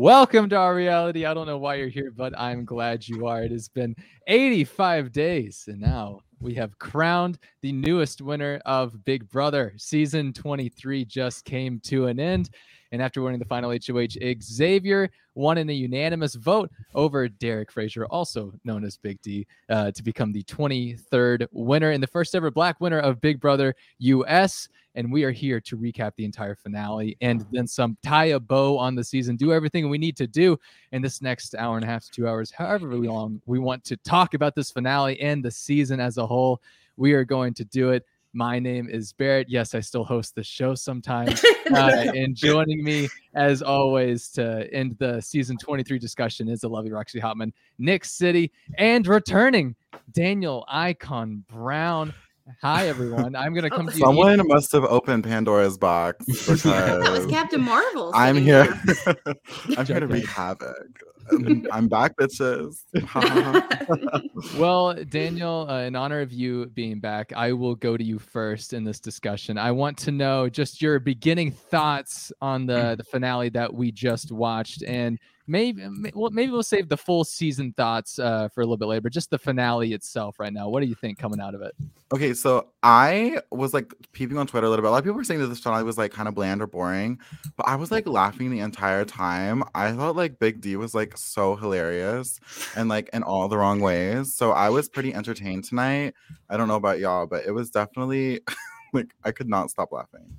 Welcome to our reality. I don't know why you're here, but I'm glad you are. It has been 85 days, and now we have crowned the newest winner of Big Brother. Season 23 just came to an end. And after winning the final HOH, Xavier won in a unanimous vote over Derek Frazier, also known as Big D, uh, to become the 23rd winner and the first ever black winner of Big Brother US. And we are here to recap the entire finale and then some, tie a bow on the season, do everything we need to do in this next hour and a half to two hours, however long we want to talk about this finale and the season as a whole. We are going to do it. My name is Barrett. Yes, I still host the show sometimes. Uh, and joining me, as always, to end the season 23 discussion is the lovely Roxy Hotman, Nick City, and returning Daniel Icon Brown. Hi, everyone. I'm going to come Oh, to you. Someone must have opened Pandora's box That was Captain Marvel. I'm here. I'm here to wreak havoc. Um, I'm back, bitches. Well, Daniel, uh, in honor of you being back, I will go to you first in this discussion. I want to know just your beginning thoughts on the the finale that we just watched, and maybe well, maybe we'll save the full season thoughts uh, for a little bit later. But just the finale itself, right now, what do you think coming out of it? okay, so I was like peeping on Twitter a little bit. A lot of people were saying that this finale was like kind of bland or boring, but I was like laughing the entire time. I thought like Big D was like so hilarious and like in all the wrong ways. So I was pretty entertained tonight. I don't know about y'all, but it was definitely like I could not stop laughing.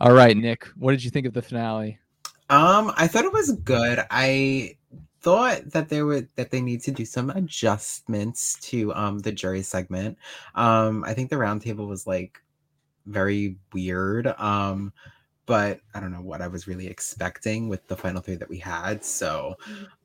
All right, Nick, what did you think of the finale? Um, I thought it was good. I thought that there were that they need to do some adjustments to um the jury segment. Um, I think the roundtable was like very weird. Um, but I don't know what I was really expecting with the final three that we had. So,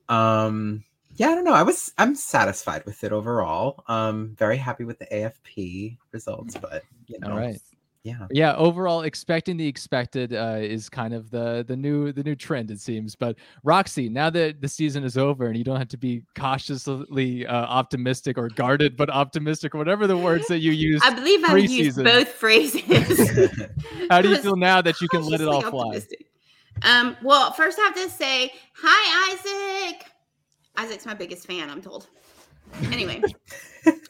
um, yeah, I don't know. I was I'm satisfied with it overall. Um, very happy with the AFP results, but you know, All right. Yeah. yeah overall expecting the expected uh, is kind of the the new the new trend it seems but roxy now that the season is over and you don't have to be cautiously uh, optimistic or guarded but optimistic or whatever the words that you use I believe I've used both phrases. how do you feel now that you can let it all cautiously fly. Um, well, first I have to say, hi, Isaac. Isaac's my biggest fan, I'm told. Anyway,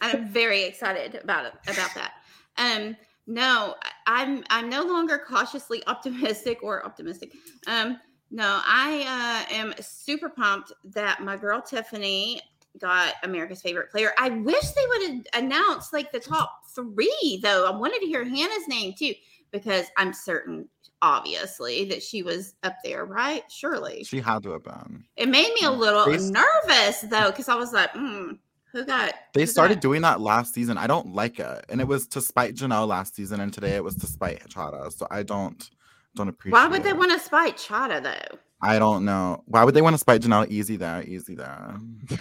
I'm very excited about it about that. Um, no, I'm I'm no longer cautiously optimistic or optimistic. Um, no, I uh, am super pumped that my girl Tiffany got America's favorite player. I wish they would have announced like the top three though. I wanted to hear Hannah's name too because I'm certain, obviously, that she was up there, right? Surely. She had to have been. It made me a little s- nervous though because I was like, hmm, who got? They who started got- doing that last season. I don't like it, and it was to spite Janelle last season, and today it was to spite Chaddha. So I don't don't appreciate. Why would they want to spite Chaddha though? I don't know. Why would they want to spite Janelle? Easy there, easy there.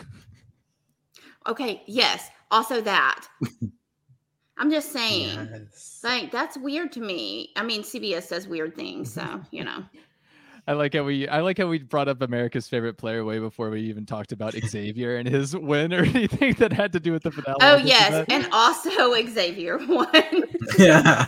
Okay, yes. Also that. I'm just saying. Yes. Like that's weird to me. I mean, CBS does weird things, so you know. I like how we i like how we brought up america's favorite player way before we even talked about xavier and his win or anything that had to do with the finale Oh yes, that? and also Xavier won. yeah.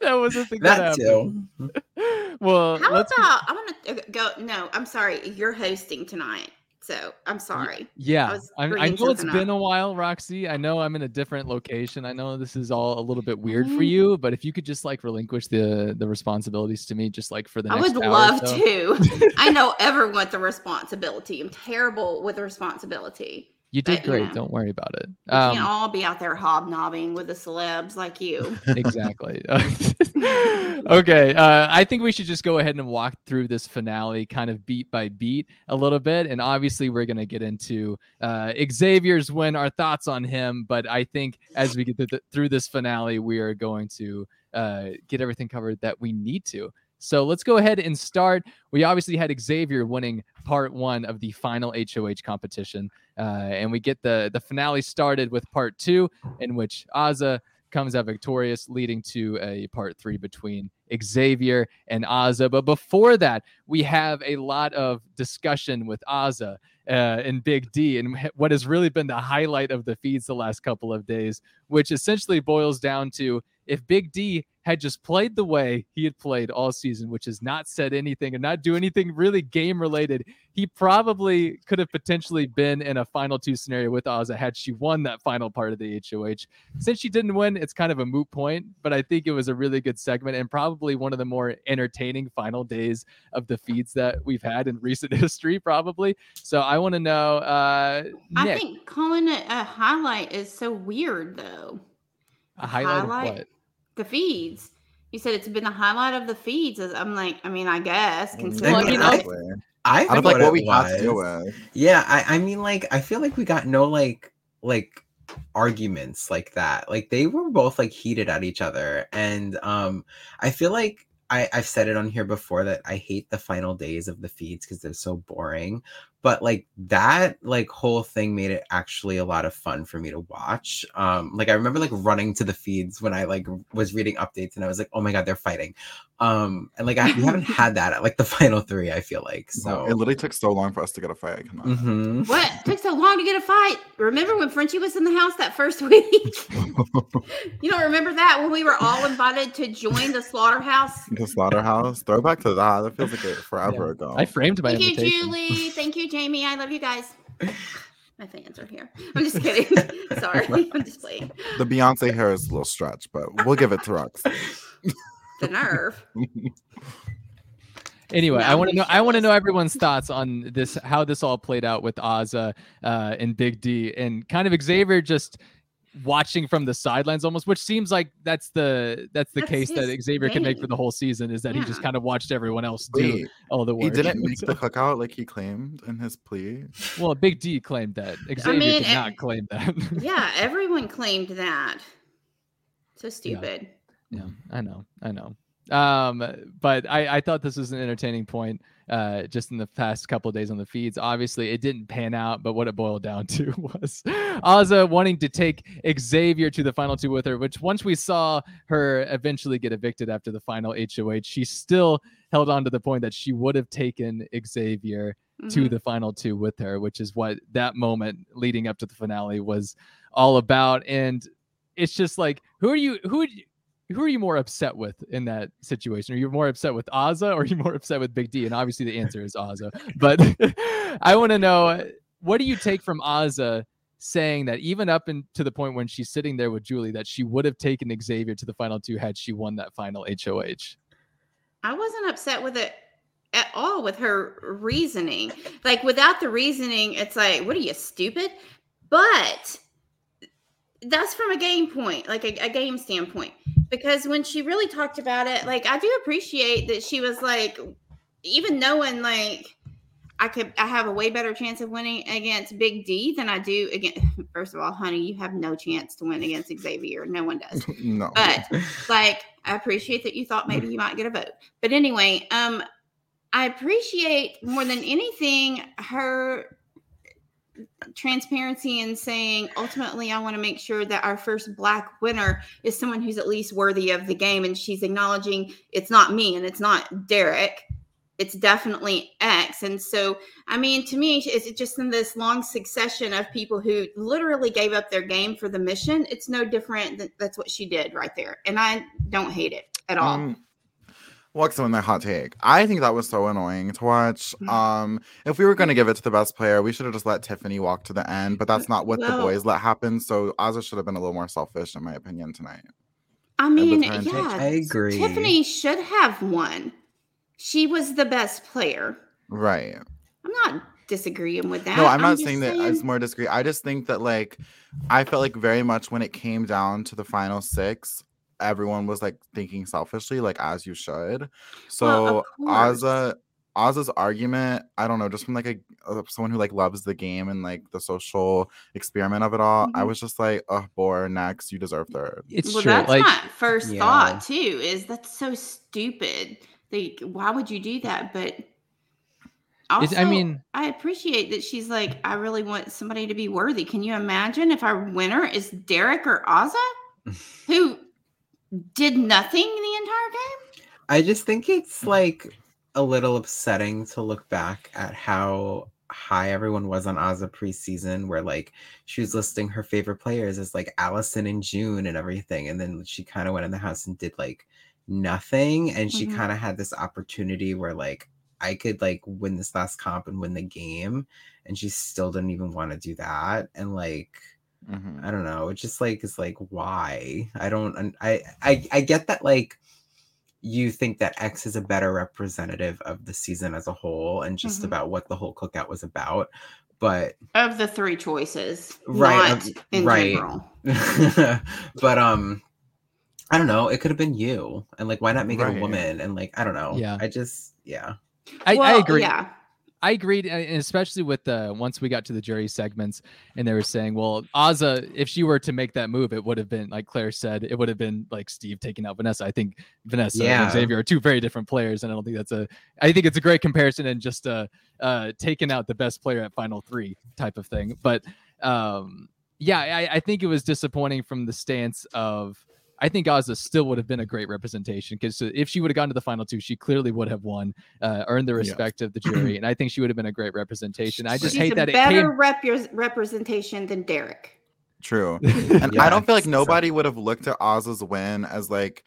that was the thing that, that happened. too. well How let's about I want to go? No, I'm sorry. You're hosting tonight, so I'm sorry. Yeah, was I, I know it's been a while, Roxy. I know I'm in a different location. I know this is all a little bit weird for Mhm. you, but if you could just like relinquish the the responsibilities to me, just like for the I would love so. to. I don't ever want the responsibility. I'm terrible with responsibility. You did but, you great. know, Don't worry about it. We can't Um, all be out there hobnobbing with the celebs like you. exactly. okay. Uh, I think we should just go ahead and walk through this finale kind of beat by beat a little bit. And obviously, we're going to get into uh, Xavier's win, our thoughts on him. But I think as we get th- through this finale, we are going to uh, get everything covered that we need to. So let's go ahead and start. We obviously had Xavier winning part one of the final HOH competition. Uh, and we get the, the finale started with part two, in which Azah comes out victorious, leading to a part three between Xavier and Azah. But before that, we have a lot of discussion with Azah uh, and Big D, and what has really been the highlight of the feeds the last couple of days, which essentially boils down to if Big D had just played the way he had played all season, which is not said anything and not do anything really game related, he probably could have potentially been in a final two scenario with Azah had she won that final part of the HOH. Since she didn't win, it's kind of a moot point, but I think it was a really good segment and probably one of the more entertaining final days of the feeds that we've had in recent history, probably. So I want to know, uh, I think calling it a highlight is so weird, though. a highlight, highlight? Of what? The feeds. You said it's been the highlight of the feeds. I'm like, I mean, I guess. Mm, Considering Well, I mean, like- I- exactly. I Out of think like what we had to was- with. Yeah, I, I mean, like, I feel like we got no like like arguments like that. Like they were both like heated at each other, and um, I feel like I I've said it on here before that I hate the final days of the feeds because they're so boring. But like that like whole thing made it actually a lot of fun for me to watch. Um, like I remember like running to the feeds when I like was reading updates, and I was like, oh my god, they're fighting. Um, and like I, we haven't had that at like the final three. I feel like so. it literally took so long for us to get a fight. I cannot. Mhm. What took so long to get a fight? Remember when Frenchie was in the house that first week? you don't remember that when we were all invited to join the slaughterhouse? the slaughterhouse. Throwback to that. That feels like it forever Yeah. ago. I framed my Thank you. Julie. Thank you, Jamie. I love you guys. My fans are here. I'm just kidding. Sorry. I'm just playing. the Beyonce hair is a little stretch, but we'll give it to Rux. The nerve. Anyway, I want to know. I want to know everyone's thoughts on this, how this all played out with Azah uh, and Big D, and kind of Xavier just watching from the sidelines, almost. Which seems like that's the that's the That's case that his Xavier can make for the whole season is that he just kind of watched everyone else do Wait, all the work. he didn't make the cookout like he claimed in his plea. well, Big D claimed that. Xavier mean, did eh, not claim that. Yeah, everyone claimed that. So stupid. Yeah, I know, I know. Um, but I, I thought this was an entertaining point. Uh, just in the past couple of days on the feeds, obviously it didn't pan out, but what it boiled down to was Azah wanting to take Xavier to the final two with her. Which once we saw her eventually get evicted after the final HOH, she still held on to the point that she would have taken Xavier to Mhm. the final two with her, which is what that moment leading up to the finale was all about. And it's just like, who are you? Who would you, who are you more upset with in that situation? Are you more upset with Azah or are you more upset with Big D? And obviously the answer is Azah. But I want to know what do you take from Azah saying that even up and to the point when she's sitting there with Julie that she would have taken Xavier to the final two had she won that final HOH. I wasn't upset with it at all with her reasoning. Like without the reasoning, it's like, what are you stupid? But that's from a game point, like a, a game standpoint. Because when she really talked about it, like I do appreciate that she was like, even knowing like I could I have a way better chance of winning against Big D than I do against first of all, honey, you have no chance to win against Xavier. No one does no. but like i appreciate that you thought maybe you might get a vote but anyway um i appreciate more than anything her transparency and saying ultimately i want to make sure that our first black winner is someone who's at least worthy of the game and she's acknowledging it's not me and it's not derek it's definitely X. And so, I mean, to me, it's just in this long succession of people who literally gave up their game for the mission. It's no different. That's what she did right there. And I don't hate it at all. Um, well, so in my hot take, I think that was so annoying to watch. Mm-hmm. Um, if we were going to give it to the best player, we should have just let Tiffany walk to the end. But that's not what the boys let happen. So Azah should have been a little more selfish, in my opinion, tonight. I mean, her intention. yeah, I agree. Tiffany should have won. She was the best player. Right. I'm not disagreeing with that. No, I'm not just saying that it's more disagree. I just think that like I felt like very much when it came down to the final six, everyone was like thinking selfishly, like as you should. So Well, of course. Azah argument, I don't know, just from like a uh, someone who like loves the game and like the social experiment of it all, I Mhm. was just like, oh, bore next, you deserve third. It's well, true. that's Like my first Yeah. thought too. Is that's so stupid. Like, why would you do that? But also, I mean- I appreciate that she's like, I really want somebody to be worthy. Can you imagine if our winner is Derek or Azah, who did nothing the entire game? I just think it's like a little upsetting to look back at how high everyone was on Azah preseason, where like she was listing her favorite players as like Allison and June and everything. And then she kind of went in the house and did like nothing and she Mhm. kind of had this opportunity where like I could like win this last comp and win the game and she still didn't even want to do that and like Mhm. I don't know. It just like is like why? I don't. I I I get that like you think that X is a better representative of the season as a whole and just Mhm. about what the whole cookout was about, but Of the three choices, Right, not of- in right. general. but um, I don't know. It could have been you, and like why not make it a woman? And like I don't know. Yeah. I just yeah. I, I agree. Yeah. I agreed, and especially with the once we got to the jury segments, and they were saying, well, Azah, if she were to make that move, it would have been like Claire said, it would have been like Steve taking out Vanessa. I think Vanessa Yeah. and Xavier are two very different players, and I don't think that's a. I think it's a great comparison and just uh, uh, taking out the best player at final three type of thing. But um, yeah, I, I think it was disappointing from the stance of. I think Azah still would have been a great representation because if she would have gone to the final two, she clearly would have won, uh, earned the Yeah. respect of the jury, and I think she would have been a great representation. I just She's hate a that it better came. rep- representation than Derek. True. And I don't feel like Yes. nobody would have looked at Oz's win as like,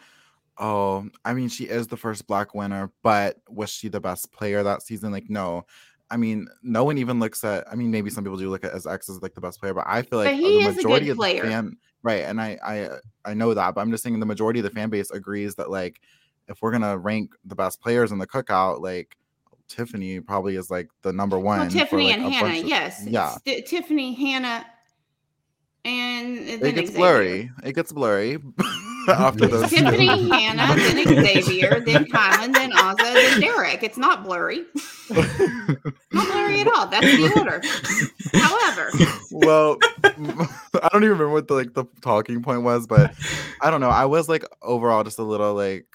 oh, I mean, she is the first black winner, but was she the best player that season? Like, no. I mean, no one even looks at. I mean, maybe some people do look at as X as like the best player, but I feel But like he the is a good majority of player. the fan, right? And I, I, uh, I know that, but I'm just saying the majority of the fan base agrees that like, if we're gonna rank the best players in the cookout, like Tiffany probably is like the number one. Well, Tiffany like, and Hannah, of- yes. yeah. Tiffany, Hannah, and then It gets Xavier. blurry. It gets blurry after those. two. Tiffany, Hannah, then Xavier, then Kyland, then Azah, then Derek. It's not blurry. Not blurry at all. That's the order. However, well, I don't even remember what the like the talking point was, but I don't know. I was like overall just a little like,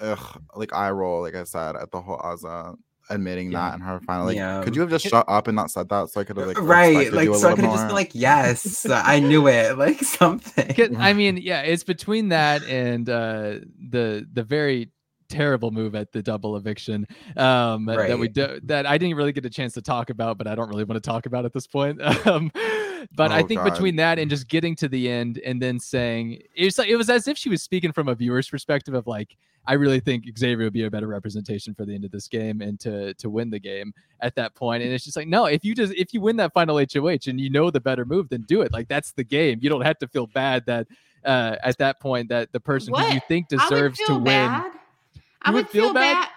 ugh, like eye roll, like I said, at the whole Azah admitting Yeah. that and her finally. Like, Yeah. could you have just shut up and not said that so I could have like right. Like so I could have just been like, yes, I knew it. Like something. I mean, yeah, it's between that and uh, the the very terrible move at the double eviction um, that we do that I didn't really get a chance to talk about, but I don't really want to talk about at this point. Um, but I Oh, think God. between that and just getting to the end and then saying it's like it was as if she was speaking from a viewer's perspective of like I really think Xavier would be a better representation for the end of this game and to to win the game at that point. And it's just like, no, if you just if you win that final HOH and you know the better move, then do it. Like that's the game. You don't have to feel bad that uh at that point that the person who you What? think I would deserves to win. bad. I would would feel feel bad? bad.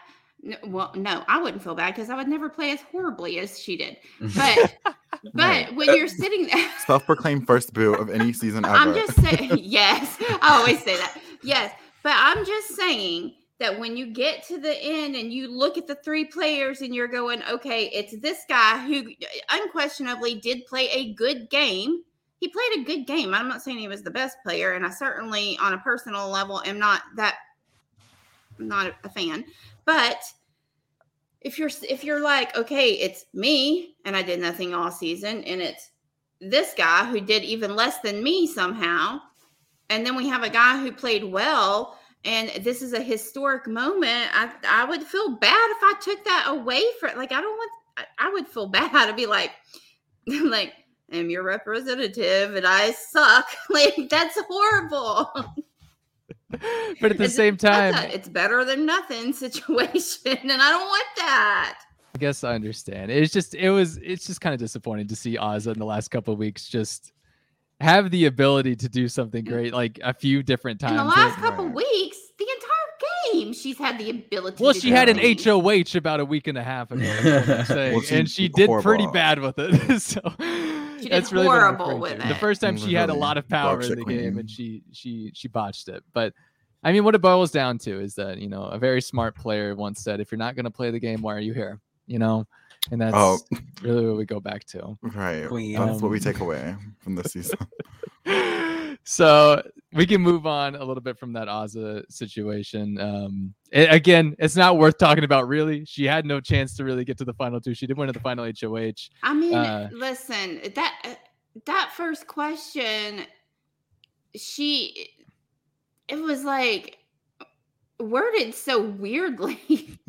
No, well, no, I wouldn't feel bad because I would never play as horribly as she did. But but when you're sitting there, self-proclaimed first boo of any season ever. I'm just saying, yes, I always say that. Yes, but I'm just saying that when you get to the end and you look at the three players and you're going, okay, it's this guy who uh, unquestionably did play a good game. He played a good game. I'm not saying he was the best player, and I certainly, on a personal level, am not that not a fan. But if you're if you're like, okay, it's me and I did nothing all season, and it's this guy who did even less than me somehow, and then we have a guy who played well, and this is a historic moment. I I would feel bad if I took that away from like I don't want I, I would feel bad to be like like I'm your representative and I suck. Like that's horrible. but at the It's- same time, a it's better than nothing situation, and I don't want that. I guess I understand. It's just it was it's just kind of disappointing to see Azah in the last couple of weeks just have the ability to do something great mm. like a few different times. In the that- last couple Right. weeks, the entire game, she's had the ability. well, to she do had an things. HOH about a week and a half ago, is what I'm saying, Well, she and she did did pretty horrible. bad with it. so She did that's really horrible with to. The first time she had a lot of dog power in shit the game, and she she she botched it. But I mean, what it boils down to is that you know a very smart player once said, "If you're not going to play the game, why are you here?" You know, and that's Oh. really what we go back to. right. Queen. That's what we Um, take away from this season. so we can move on a little bit from that Azah situation. Um, a- again, it's not worth talking about. Really, she had no chance to really get to the final two. She did win at the final HOH. I mean, Uh, listen, that uh, that first question, she, it was like worded so weirdly.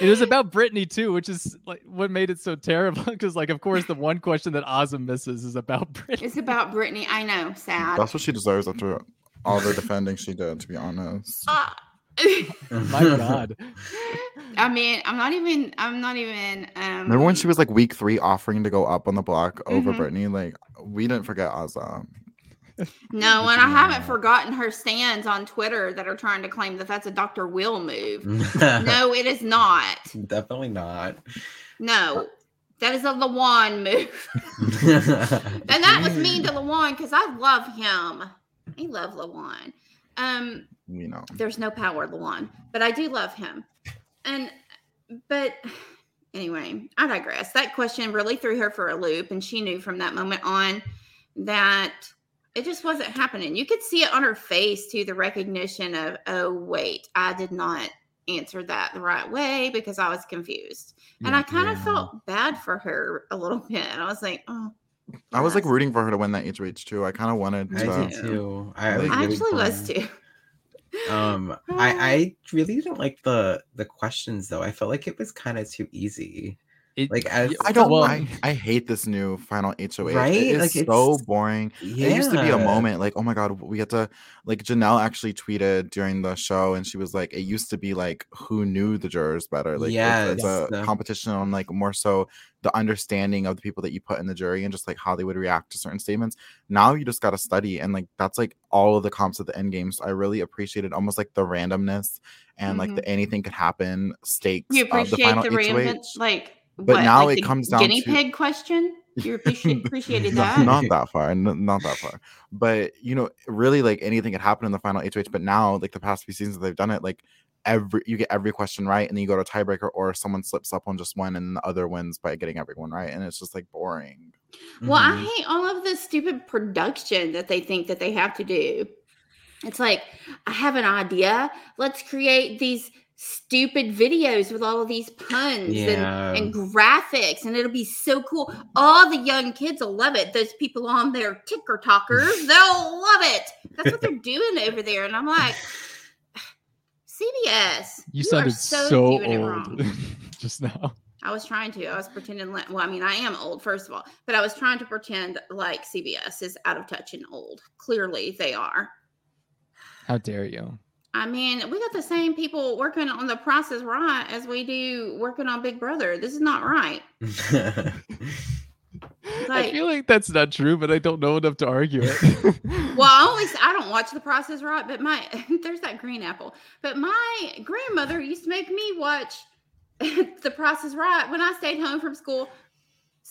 It was about Brittany too, which is like what made it so terrible. Because, like, of course, the one question that Azah misses is about Brittany. it's about Brittany. I know, sad. That's what she deserves after all the defending she did, to be honest. Uh, My God. I mean, I'm not even. I'm not even. Um, Remember when she was like week three offering to go up on the block over Mhm. Brittany? Like we didn't forget Azah. No, and I haven't forgotten her stands on Twitter that are trying to claim that that's a Dr. Will move. no, it is not. Definitely not. No, that is a Lawon move. And that was mean to Lawon because I love him. I love Lawon. Um, You know. there's no power, Lawon, but I do love him. And but anyway, I digress. That question really threw her for a loop, and she knew from that moment on that it just wasn't happening. You could see it on her face too, the recognition of, oh wait, I did not answer that the right way because I was confused. And I kind of felt bad for her a little bit. I was like, oh I was like rooting for her to win that HOH too. I kind of wanted I to. did too. I, Like, was I actually was too. Um, I I really didn't like the the questions though. I felt like it was kind of too easy. It- Like, as- I don't. well, I, I hate this new final HOH. Right? It is Like, so it's- boring. Yeah. It used to be a moment like, oh my god, we had to like Janelle actually tweeted during the show, and she was like, it used to be like who knew the jurors better. Like, it's- it's, Yes. a competition on like more so the understanding of the people that you put in the jury and just like how they would react to certain statements. Now you just got to study, and like that's like all of the comps at the end games. I really appreciated almost like the randomness and like mm-hmm. the anything could happen stakes You of the appreciate final the HOH. random, like, But what, now like it the comes down guinea to- guinea pig question. You appreciate, appreciated that. not that far n- not that far but you know really like anything could happen in the final HOH but now like the past few seasons that they've done it like every you get every question right and then you go to tiebreaker or someone slips up on just one and the other wins by getting everyone right and it's just like boring Well, I Mhm. hate all of this stupid production that they think that they have to do. It's like, I have an idea. Let's create these stupid videos with all of these puns Yeah. and, and graphics, and it'll be so cool. All the young kids will love it. Those people on their ticker talkers, they'll love it. That's what they're doing over there. And I'm like, CBS, you are sounded so, so, doing it old wrong. just now. I was trying to. I was pretending like, well, I mean, I am old, first of all, but I was trying to pretend like CBS is out of touch and old. Clearly, they are. How dare you? I mean, we got the same people working on the Price Is Right as we do working on Big Brother. This is not right. I feel like that's not true, but I don't know enough to argue it. Well, I always I don't watch the Price Is Right, but my there's that green apple. But my grandmother used to make me watch the Price Is Right when I stayed home from school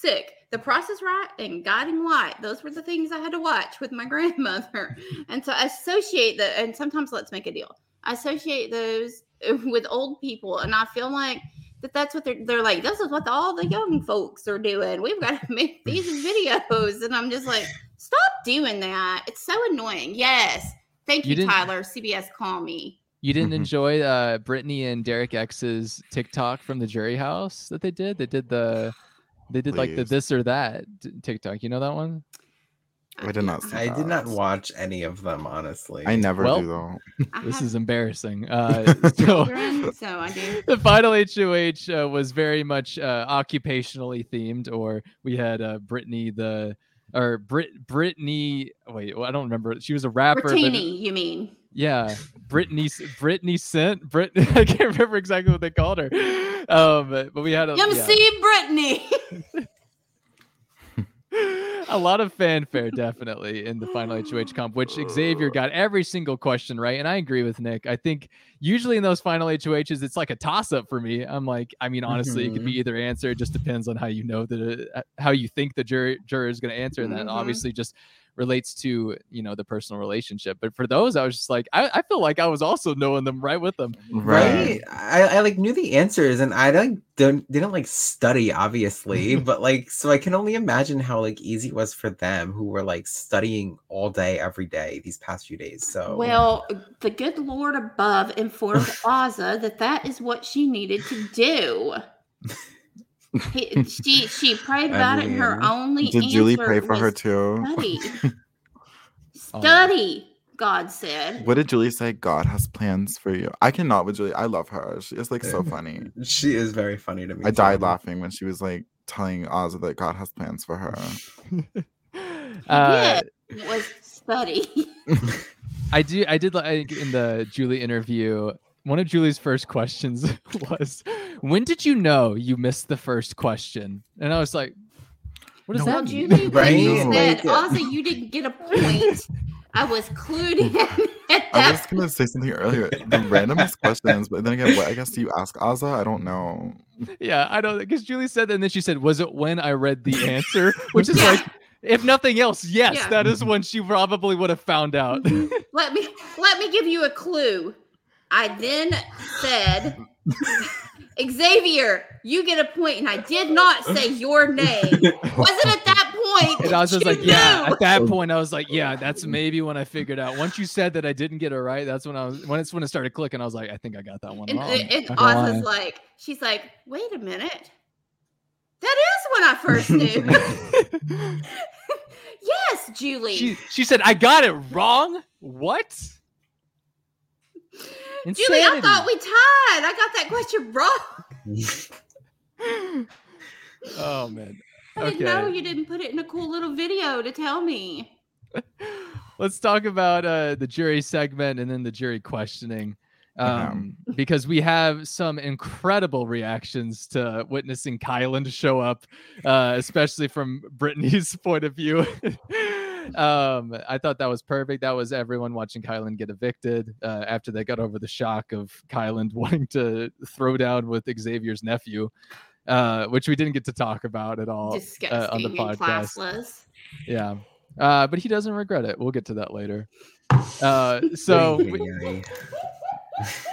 sick. The Price Is Right and guiding light. Those were the things I had to watch with my grandmother. And so I associate the and sometimes let's make a deal. I associate those with old people and I feel like that that's what they're they're like this is what all the young folks are doing. We've got to make these videos and I'm just like Stop doing that. It's so annoying. Yes. Thank You you, Tyler. CBS, call me. You didn't Mhm. enjoy uh Brittany and Derek X's TikTok from the jury house that they did? They did the they did like the Please. this or that TikTok. You know that one? I did not see I did not that. watch any of them, honestly. i never Well- do though I This have is embarrassing. Uh, so children, so I do. the final HOH uh, was very much uh, occupationally themed, or we had uh, Brittany the or Brit Brittany. Wait, well, I don't remember. She was a rapper. but- Bertini, you mean? Yeah, Brittany Brittany sent Brit. I can't remember exactly what they called her. Um, but we had a yeah. MC Brittany. a lot of fanfare definitely in the final HOH comp, which Xavier got every single question right. And I agree with Nick. I think usually in those final HOHs, it's like a toss up for me. I'm like, I mean, honestly, it could be either answer. It just depends on how you know that, uh, how you think the jury, juror is going to answer. And that Mhm. obviously just relates to, you know, the personal relationship. But for those, I was just like, I, I feel like I was also knowing them right with them. right I, I like knew the answers and i like don't didn't like study obviously but like so i can only imagine how like easy it was for them who were like studying all day every day these past few days so Well, the good Lord above informed Azah that that is what she needed to do. He, she she prayed I about it. Her only did julie answer pray for her was too Study, Oh. study. God said. what did julie say god has plans for you i cannot with julie i love her she is like so funny she is very funny to me i died too. laughing when she was like telling Oz that god has plans for her Uh, It was study. I do. I did like in the Julie interview one of Julie's first questions was, "When did you know you missed the first question?" And I was like, "What does No, Well, that mean?" Julie, Right? when you Like, said, uh, Ozzy, you didn't get a point. I was clued in at that. I was gonna say something earlier. The randomest questions, but then again, what I guess do you ask Azah? I don't know. Yeah, I don't because Julie said that, and then she said, "Was it when I read the answer?" Which is Yeah. like, if nothing else, yes, Yeah. that is when she probably would have found out. Let me let me give you a clue. I then said, Xavier, you get a point, and I did not say your name. Was it at that point? And I was just like, yeah. At that point, I was like, yeah, that's maybe when I figured out. Once you said that I didn't get it right, that's when I was when it's when it started clicking. I was like, I think I got that one And, wrong. and Oz lie. like, she's like, wait a minute. That is when I first knew. yes, Julie. she she said I got it wrong. What? Julie, I thought we tied. I got that question wrong. Oh man. I didn't know you didn't put it in a cool little video to tell me. Let's talk about uh, the jury segment and then the jury questioning. Um, because we have some incredible reactions to witnessing Kyland show up, uh, especially from Brittany's point of view. Um, I thought that was perfect. That was everyone watching Kyland get evicted uh, after they got over the shock of Kyland wanting to throw down with Xavier's nephew, uh, which we didn't get to talk about at all uh, on the podcast. classless. Yeah. Uh, but he doesn't regret it. We'll get to that later. Uh, so we- Ay,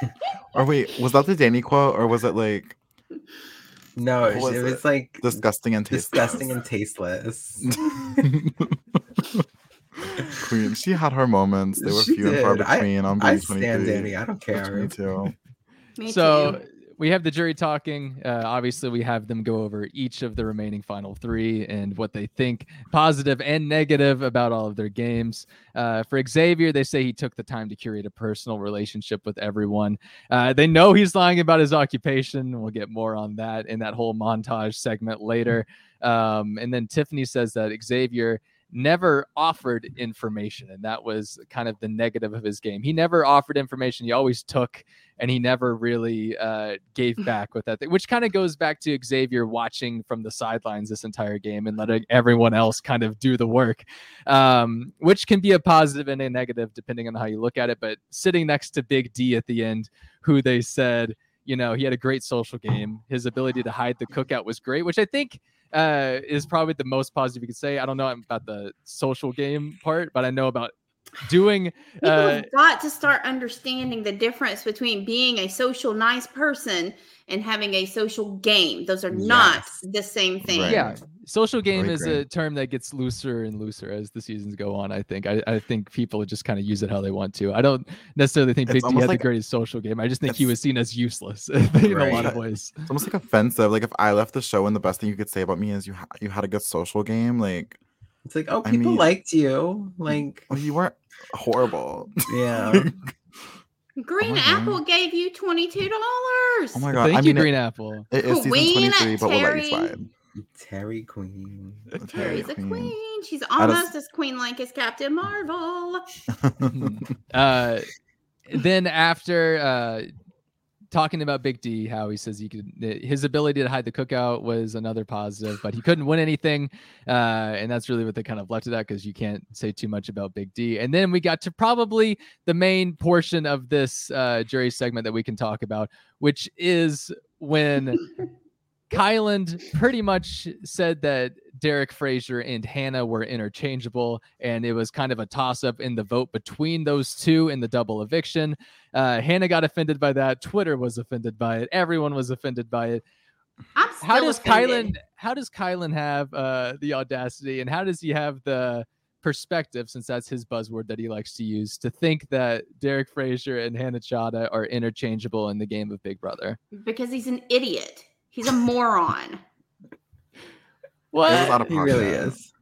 ay, Or wait, was that the Danny quote, or was it like ay. no, it was, was it was like disgusting and tasteless? disgusting and tasteless. Queen, she had her moments. They were She few and far between I- between on I B23. stand Danny. I don't care. 22. Me so too. we have the jury talking. Uh, obviously, we have them go over each of the remaining final three and what they think, positive and negative, about all of their games. Uh, for Xavier, they say he took the time to curate a personal relationship with everyone. Uh, they know he's lying about his occupation. We'll get more on that in that whole montage segment later. Um, and then Tiffany says that Xavier never offered information, and that was kind of the negative of his game. He never offered information. He always took and he never really uh, gave back with that thing, which kind of goes back to Xavier watching from the sidelines this entire game and letting everyone else kind of do the work, um, which can be a positive and a negative depending on how you look at it. But sitting next to Big D at the end, who they said, you know, he had a great social game. His ability to hide the cookout was great, which I think uh, is probably the most positive you could say. I don't know about the social game part, but I know about doing People uh, have got to start understanding the difference between being a social nice person and having a social game. Those are not the same thing. Right. Yeah, social game Very is great. a term that gets looser and looser as the seasons go on. I think. I, I think people just kind of use it how they want to. I don't necessarily think It's Big D almost had like- the greatest social game. I just think he was seen as useless in a lot of ways. It's almost like offensive. Like if I left the show and the best thing you could say about me is you ha- you had a good social game. Like, It's like, oh, I people mean- liked you. Like, well, you weren't horrible. yeah. Oh Green my Apple gave you $22. Oh my god! Thank I you, mean, Green it- Apple. it is season Queen 23, but we'll let you Terry. Slide. Terry Queen. Terry's a Queen. queen. She's almost as queen like as Captain Marvel. uh, then after uh, talking about Big D, how he says he could his ability to hide the cookout was another positive, but he couldn't win anything, uh, and that's really what they kind of left it at because you can't say too much about Big D. And then we got to probably the main portion of this uh, jury segment that we can talk about, which is when. Kyland pretty much said that Derek Frazier and Hannah were interchangeable, and it was kind of a toss up in the vote between those two in the double eviction. Uh, Hannah got offended by that. Twitter was offended by it. Everyone was offended by it. How does offended. Kyland? How does Kyland have uh, the audacity, and how does he have the perspective, since that's his buzzword that he likes to use, to think that Derek Frazier and Hannah Chaddha are interchangeable in the game of Big Brother? Because he's an idiot. He's a moron. What? There's a lot He really is.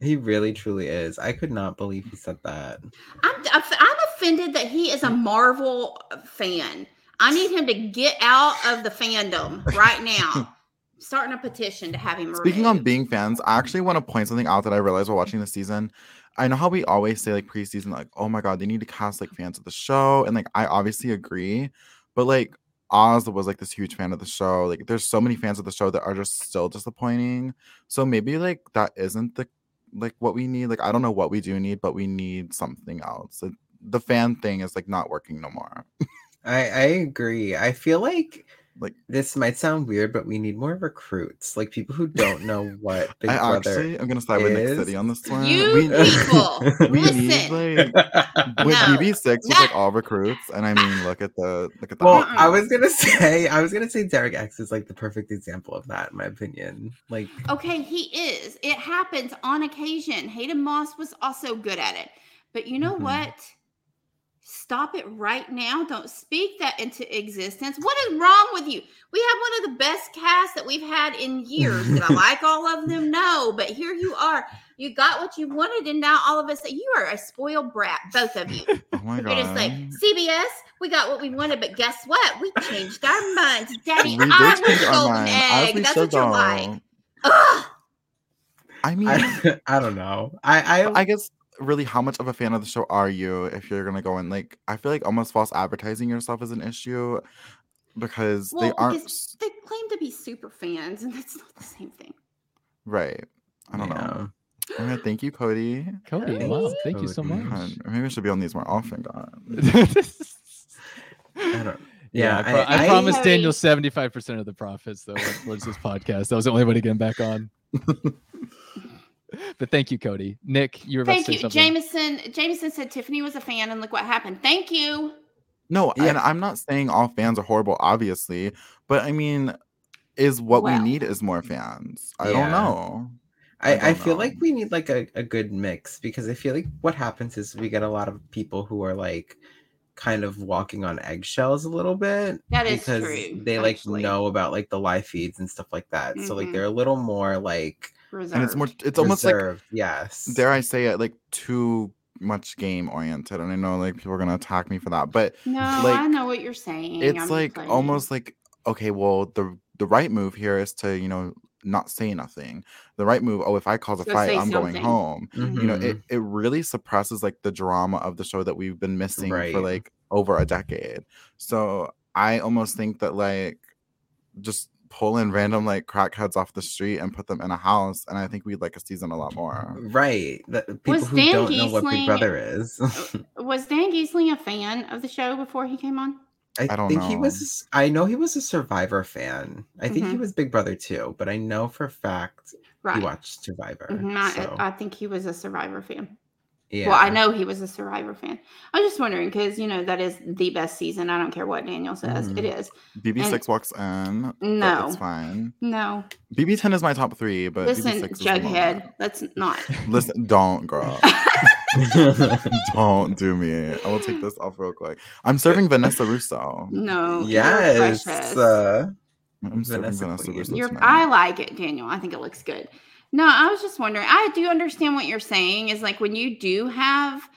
He really, truly is. I could not believe he said that. I'm, I'm offended that he is a Marvel fan. I need him to get out of the fandom right now. starting a petition to have him. Speaking on being fans, I actually want to point something out that I realized while watching the season. I know how we always say like preseason, like, oh my god, they need to cast like fans of the show. And like I obviously agree, but like Oz was like this huge fan of the show. Like there's so many fans of the show that are just still disappointing. So maybe like that isn't the like what we need. Like I don't know what we do need, but we need something else. Like, the fan thing is like not working no more. I, I agree. I feel like Like- this might sound weird, but we need more recruits, like people who don't know what Big I Brother. actually I'm gonna side with Nick City on this one. You we, people, we listen. need like with No. BB6 was No. like all recruits, and I mean, look at the look at the. well. I was gonna say, I was gonna say Derek X is like the perfect example of that, in my opinion. Like, Okay, he is. It happens on occasion. Hayden Moss was also good at it. But you know Mhm. what? Stop it right now. Don't speak that into existence. What is wrong with you? We have one of the best casts that we've had in years. Did I like all of them? No, but here you are. You got what you wanted, and now all of us you are a spoiled brat, both of you. oh my You're god! just like CBS. We got what we wanted, but guess what? We changed our minds, Daddy. we I did was change golden egg. That's should, what you're though. like. Ugh. I mean, I, I don't know. I, I, I guess really, how much of a fan of the show are you if you're gonna go in? Like, I feel like almost false advertising yourself is an issue because they aren't because they claim to be super fans, and that's not the same thing. right. I don't know. yeah. All right, thank you, Cody. Cody, Thanks, wow, thank you so much. God, maybe I should be on these more often, God. I don't. Yeah, Yeah, I, pro- I, I- promised Cody. Daniel seventy five percent of the profits though towards this podcast. That was the only way to get him back on. but thank you, Cody. Nick, you were about Thank you, something. Jameson. Jameson said Tiffany was a fan, and look what happened. Thank you. No, Yeah. and I'm not saying all fans are horrible, obviously, but I mean, is what Well. we need is more fans. I Yeah. don't know. I I, I feel know. like we need like a, a good mix because I feel like what happens is we get a lot of people who are like kind of walking on eggshells a little bit That is because true, they like know about like the live feeds and stuff like that. So like Mhm. they're a little more like Reserved. And it's more, it's almost like, yes. dare I say it, like too much game oriented. And I know like people are gonna attack me for that, but no, like, I know what you're saying. it's I'm like playing. almost like okay, well the the right move here is to you know not say nothing. The right move, oh, if I cause a Go fight, I'm going something. home. you know it, mm-hmm. it really suppresses like the drama of the show that we've been missing Right. for like over a decade so i almost think that like just pull in random like crackheads off the street and put them in a house and i think we'd like a season a lot more right. The people Was who Dan don't know what Big Brother is. was Dan Gheesling a fan of the show before he came on? I, I don't think he was. I know he was a Survivor fan. I think he Mhm. was Big Brother too, but I know for a fact Right. he watched Survivor. Mhm, I, so, I think he was a Survivor fan. Yeah. Well, I know he was a Survivor fan. I was just wondering because you know that is the best season. I don't care what Daniel says. It Mhm. is. bb6 walks in No. it's fine No, bb10 is my top three but listen, bb6 is the moment. Jughead. Let's not. listen don't girl don't do me i will take this off real quick i'm serving vanessa Rousso No. yes. Uh, i'm serving Vanessa vanessa Rousso You're. I like it, Daniel. I think it looks good. No, I was just wondering. I do understand what you're saying. Is like when you do have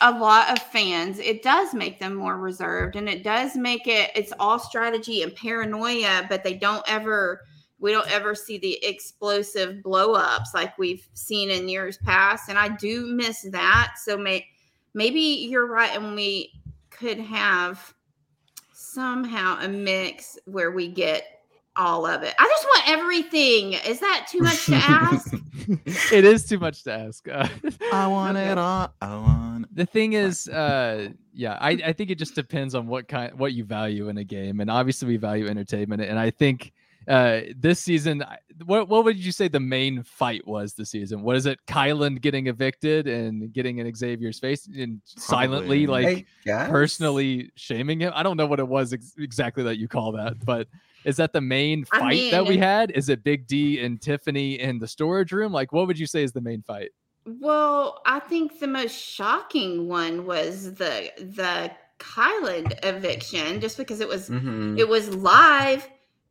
a lot of fans, it does make them more reserved, and it does make it. It's all strategy and paranoia, but they don't ever. We don't ever see the explosive blow ups like we've seen in years past, and I do miss that. So may, maybe you're right, and we could have somehow a mix where we get all of it. I just want everything. Is that too much to ask? it is too much to ask. Uh, i want Okay. it all i want the thing is, uh, yeah, I, I think it just depends on what kind, what you value in a game, and obviously we value entertainment, and I think uh, this season, what what would you say the main fight was this season? What is it? Kyland getting evicted and getting in Xavier's face and silently Probably. like personally shaming him. I don't know what it was ex- exactly that you call that, but is that the main I fight that we had? Is it Big D and Tiffany in the storage room? Like, what would you say is the main fight? well, I think the most shocking one was the the Kyland eviction, just because it was Mhm. it was live.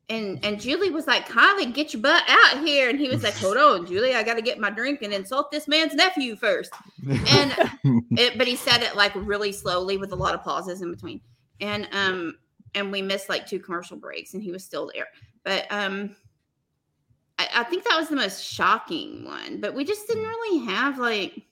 And, and Julie was like, Kylie, get your butt out here. And he was like, Hold on, Julie, I got to get my drink and insult this man's nephew first. And it, but he said it like really slowly with a lot of pauses in between and um and we missed like two commercial breaks and he was still there but um I, I think that was the most shocking one, but we just didn't really have like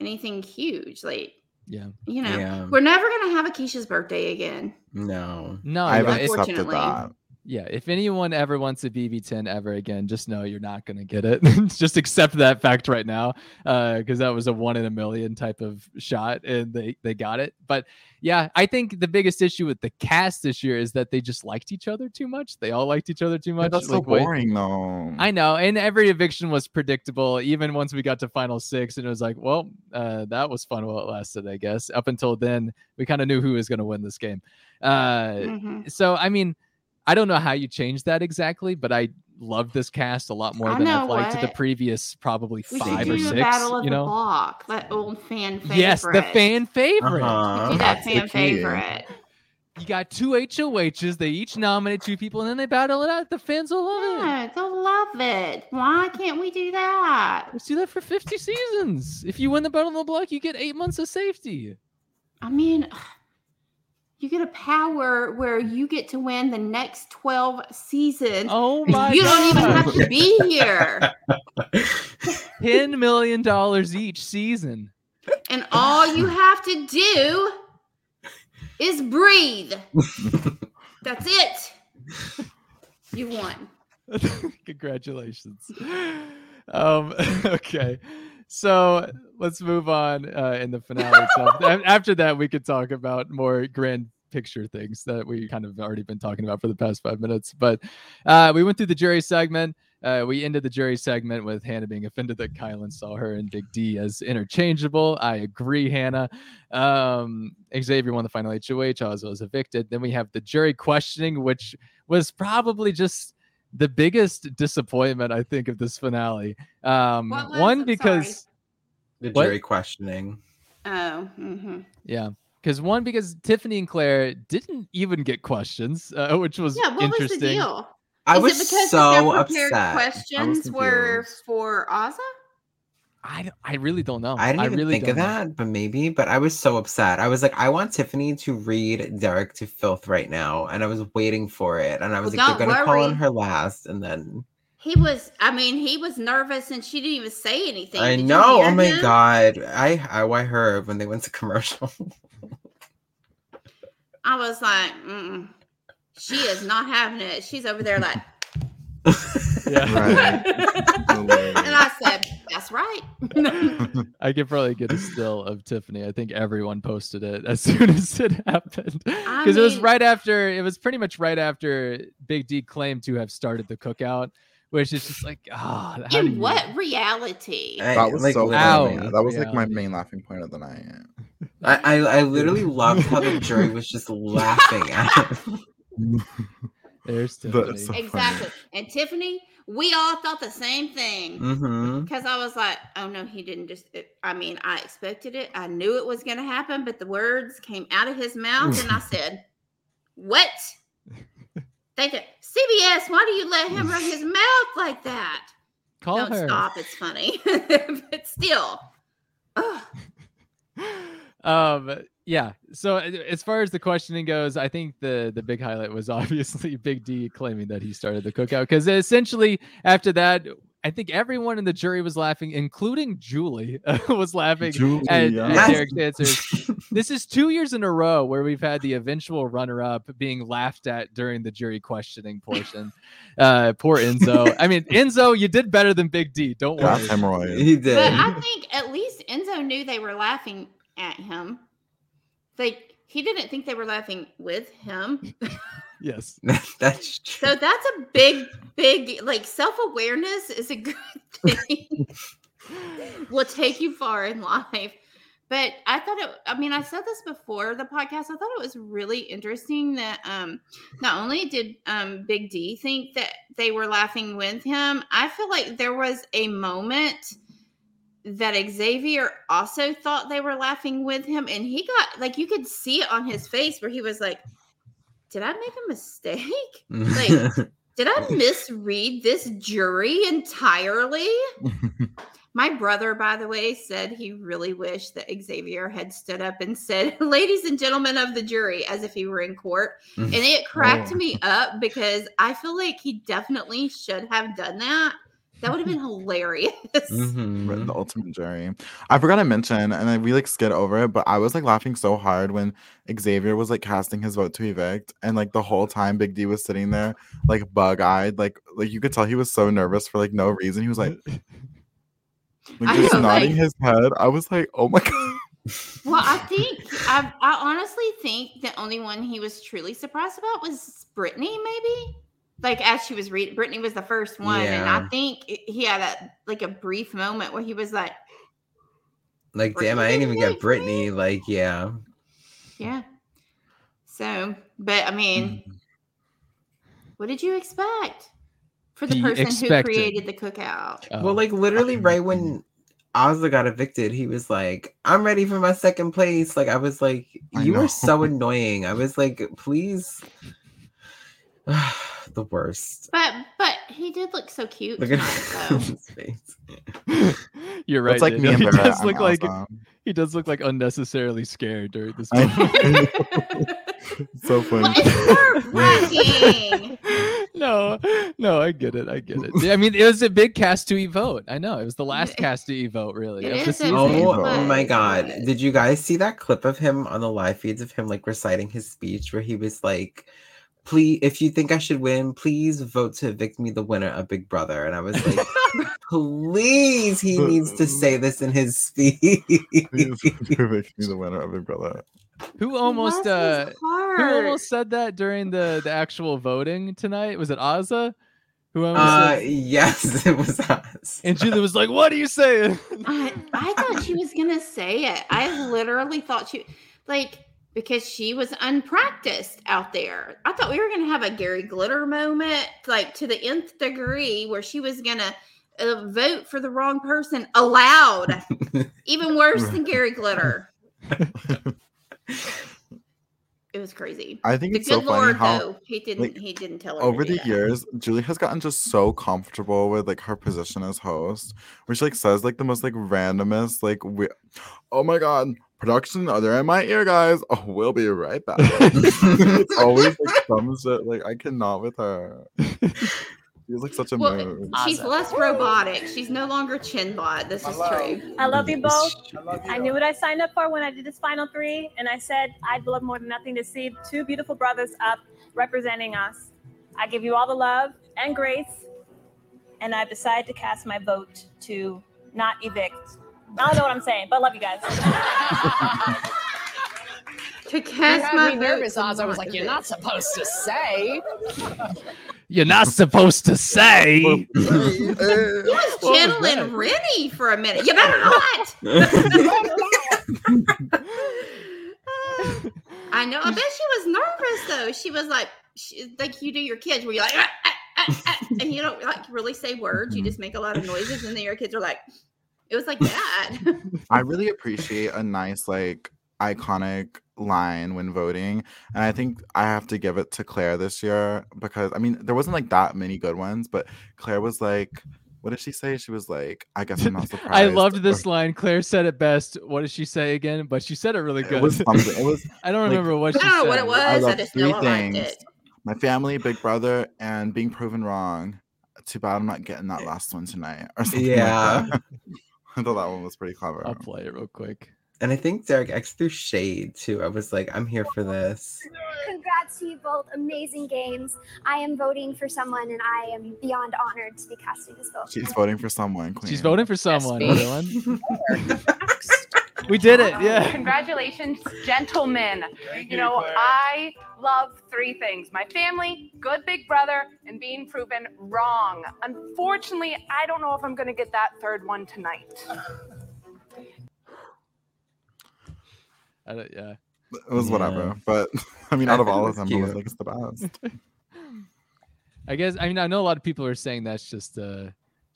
anything huge. Like, Yeah. you know, Yeah. we're never gonna have Akeisha's birthday again. No. No, I've yeah, if, accepted that. yeah. If anyone ever wants a BB10 ever again, just know you're not gonna get it. just accept that fact right now, because that was a one in a million type of shot, and they they got it. But yeah, I think the biggest issue with the cast this year is that they just liked each other too much. They all liked each other too much. But that's so like, wait- boring, though. I know, and every eviction was predictable. Even once we got to final six, and it was like, well, uh, that was fun while it lasted, I guess. Up until then, we kind of knew who was going to win this game. Uh, Mhm. so, I mean, I don't know how you change that exactly, but I love this cast a lot more I than I've know liked the previous probably We five or do six. the Battle of you the know, Block, that old fan favorite. yes, the fan favorite. Uh-huh. Do that That's fan favorite. You got two HOHs. They each nominate two people, and then they battle it out. The fans will love it. They'll love it. Why can't we do that? Let's do that for 50 seasons. If you win the battle of the block, you get eight months of safety. I mean, you get a power where you get to win the next 12 seasons. Oh my you don't even have to be here. Ten million dollars each season. And all you have to do is breathe. That's it. You won. Congratulations. Um, okay, so let's move on uh, in the finale itself. After that, we could talk about more grand picture things that we kind of already been talking about for the past five minutes. But uh, we went through the jury segment. Uh, we ended the jury segment with Hannah being offended that Kyland saw her and Big D as interchangeable. I agree, Hannah. Um, Xavier won the final HOH. Ozzy was evicted. Then we have the jury questioning, which was probably just the biggest disappointment I think of this finale. Um, was? one I'm because The What? jury questioning. Oh, hmm yeah, because one because Tiffany and Claire didn't even get questions, uh, which was yeah. What was the interesting. deal? I Is was it because so their prepared upset. questions were for Azah? I, d- I really don't know. I didn't even really think of don't know. that, but maybe. But I was so upset. I was like, I want Tiffany to read Derek to filth right now, and I was waiting for it. And I was Well, like, they're gonna call on her last, and then He was. I mean, he was nervous, and she didn't even say anything. I Did know. Oh my him? god, I I, I heard when they went to commercial. I was like, Mm-mm. she is not having it. She's over there like, Yeah. Right. and I said, that's right. I could probably get a still of Tiffany. I think everyone posted it as soon as it happened because it was right after. It was pretty much right after Big D claimed to have started the cookout, which is just like, ah, how do In you- what reality? I- That was like, so funny. That was like my main laughing point of the night. I, I I literally loved how the jury was just laughing at him. There's That's Tiffany. so- funny. exactly. And Tiffany, we all thought the same thing. hmm Because I was like, oh no, he didn't just. It, I mean, I expected it. I knew it was going to happen, but the words came out of his mouth, and I said, "What?" They did. CBS, why do you let him run his mouth like that? Call Don't her. stop. It's funny, but still. Ugh. um yeah so uh, as far as the questioning goes i think the the big highlight was obviously big d claiming that he started the cookout because essentially after that i think everyone in the jury was laughing including julie was laughing Julie, at, yeah. at derek's answers this is two years in a row where we've had the eventual runner-up being laughed at during the jury questioning portion uh poor enzo i mean enzo you did better than big d don't worry That's hemorrhoid. He did. But I think at least Enzo knew they were laughing at him. Like he didn't think they were laughing with him. yes That's true. So that's a big, big like self awareness is a good thing. Will take you far in life. But I thought it. I mean, I said this before the podcast. I thought it was really interesting that um, not only did um, Big D think that they were laughing with him, I feel like there was a moment that Xavier also thought they were laughing with him, and he got like you could see it on his face where he was like, "Did I make a mistake?" Like, did I misread this jury entirely? My brother, by the way, said he really wished that Xavier had stood up and said, Ladies and gentlemen of the jury, as if he were in court. Mm. And it cracked Oh. me up because I feel like he definitely should have done that. That would have been hilarious. Mhm. the ultimate jury. I forgot to mention, and then we like skid over it, but I was like laughing so hard when Xavier was like casting his vote to evict, and like the whole time Big D was sitting there like bug eyed, like like you could tell he was so nervous for like no reason. He was like, like just know, nodding like- his head. I was like, oh my god. Well, I think I, I honestly think the only one he was truly surprised about was Brittany, maybe. Like as she was reading, Brittany was the first one, and I think he had a like a brief moment where he was like, Like, damn, I didn't even didn't get vote me? Brittany. Like, yeah. "Yeah." So, but I mean, Mm. what did you expect for the He person who created the cookout? Oh. Well, like literally right when Azah got evicted, he was like, "I'm ready for my second place." Like I was like, "You are so annoying." I was like, "Please." the worst. But but he did look so cute. Look at his face. You're right. It's like me and he does I'm look like awesome. he does look like unnecessarily scared during this I so funny. well, it's nerve-wracking. no, no, I get it. I get it. I mean, it was a big cast to e vote. I know it was the last cast to e vote, really. it of the is a Oh, my god. Did you guys see that clip of him on the live feeds of him like reciting his speech where he was like, please if you think I should win, please vote to evict me the winner of Big Brother. And I was like, please, he needs to say this in his speech. Please make me the winner of Big Brother. Who almost uh who almost said that during the the actual voting tonight? Was it Azah? Who almost uh said, yes, it was us. and Julie was like, "What are you saying?" I, I thought she was gonna say it. I literally thought she like because she was unpracticed out there. I thought we were gonna have a Gary Glitter moment, like to the nth degree, where she was gonna uh, vote for the wrong person aloud. Even worse than Gary Glitter. It was crazy. I think The it's so good funny Lord, how though, he didn't. like, he didn't tell her over the that. years, Julie has gotten just so comfortable with like her position as host, where she like says like the most like randomest like we, oh my god, production, they're in my ear, guys. Oh, we'll be right back. it's always like some shit. Like I cannot with her. She's like such a Well, mood. she's Awesome. less robotic. She's no longer Chenbot. This is true. I love you both. I knew what I signed up for when I did this final three, and I said I'd love more than nothing to see two beautiful brothers up representing us. I give you all the love and grace, and I've decided to cast my vote to not evict. I don't know what I'm saying, but love you guys. To You cast had my nervous, to Oz. I was like, you're not supposed to say. You're not supposed to say. He was What was channeling that? Renny for a minute. You better not. I know. I bet she was nervous though. She was like, she, like you do your kids, where you're like, "Ah, ah, ah, ah," and you don't like really say words. You just make a lot of noises, and then your kids are like, it was like that. I really appreciate a nice, like, iconic line when voting. And I think I have to give it to Claire this year because, I mean, there wasn't like that many good ones, but Claire was like, what did she say? She was like, I guess I'm not surprised. I loved this line. Claire said it best. What did she say again? But she said it really It good. was something. It was I don't like- remember what I she don't know said. what it was. I I, love just three know I liked things. it. my family, Big Brother, and being proven wrong. Too bad I'm not getting that last one tonight or something Yeah. like that. I thought that one was pretty clever. I'll play it real quick. And I think Derek X threw shade too. I was like, I'm here for this. Congrats to you both. Amazing games. I am voting for someone and I am beyond honored to be casting this vote. She's voting for someone. Queen. She's voting for someone. me. Everyone. we did it. Yeah. Congratulations, gentlemen. You know, I love three things my family, good big brother, and being proven wrong. Unfortunately, I don't know if I'm going to get that third one tonight. I don't- yeah. It was Yeah. whatever. But I mean, out of all of them, it was like it's the best. I guess I mean I know a lot of people are saying that's just uh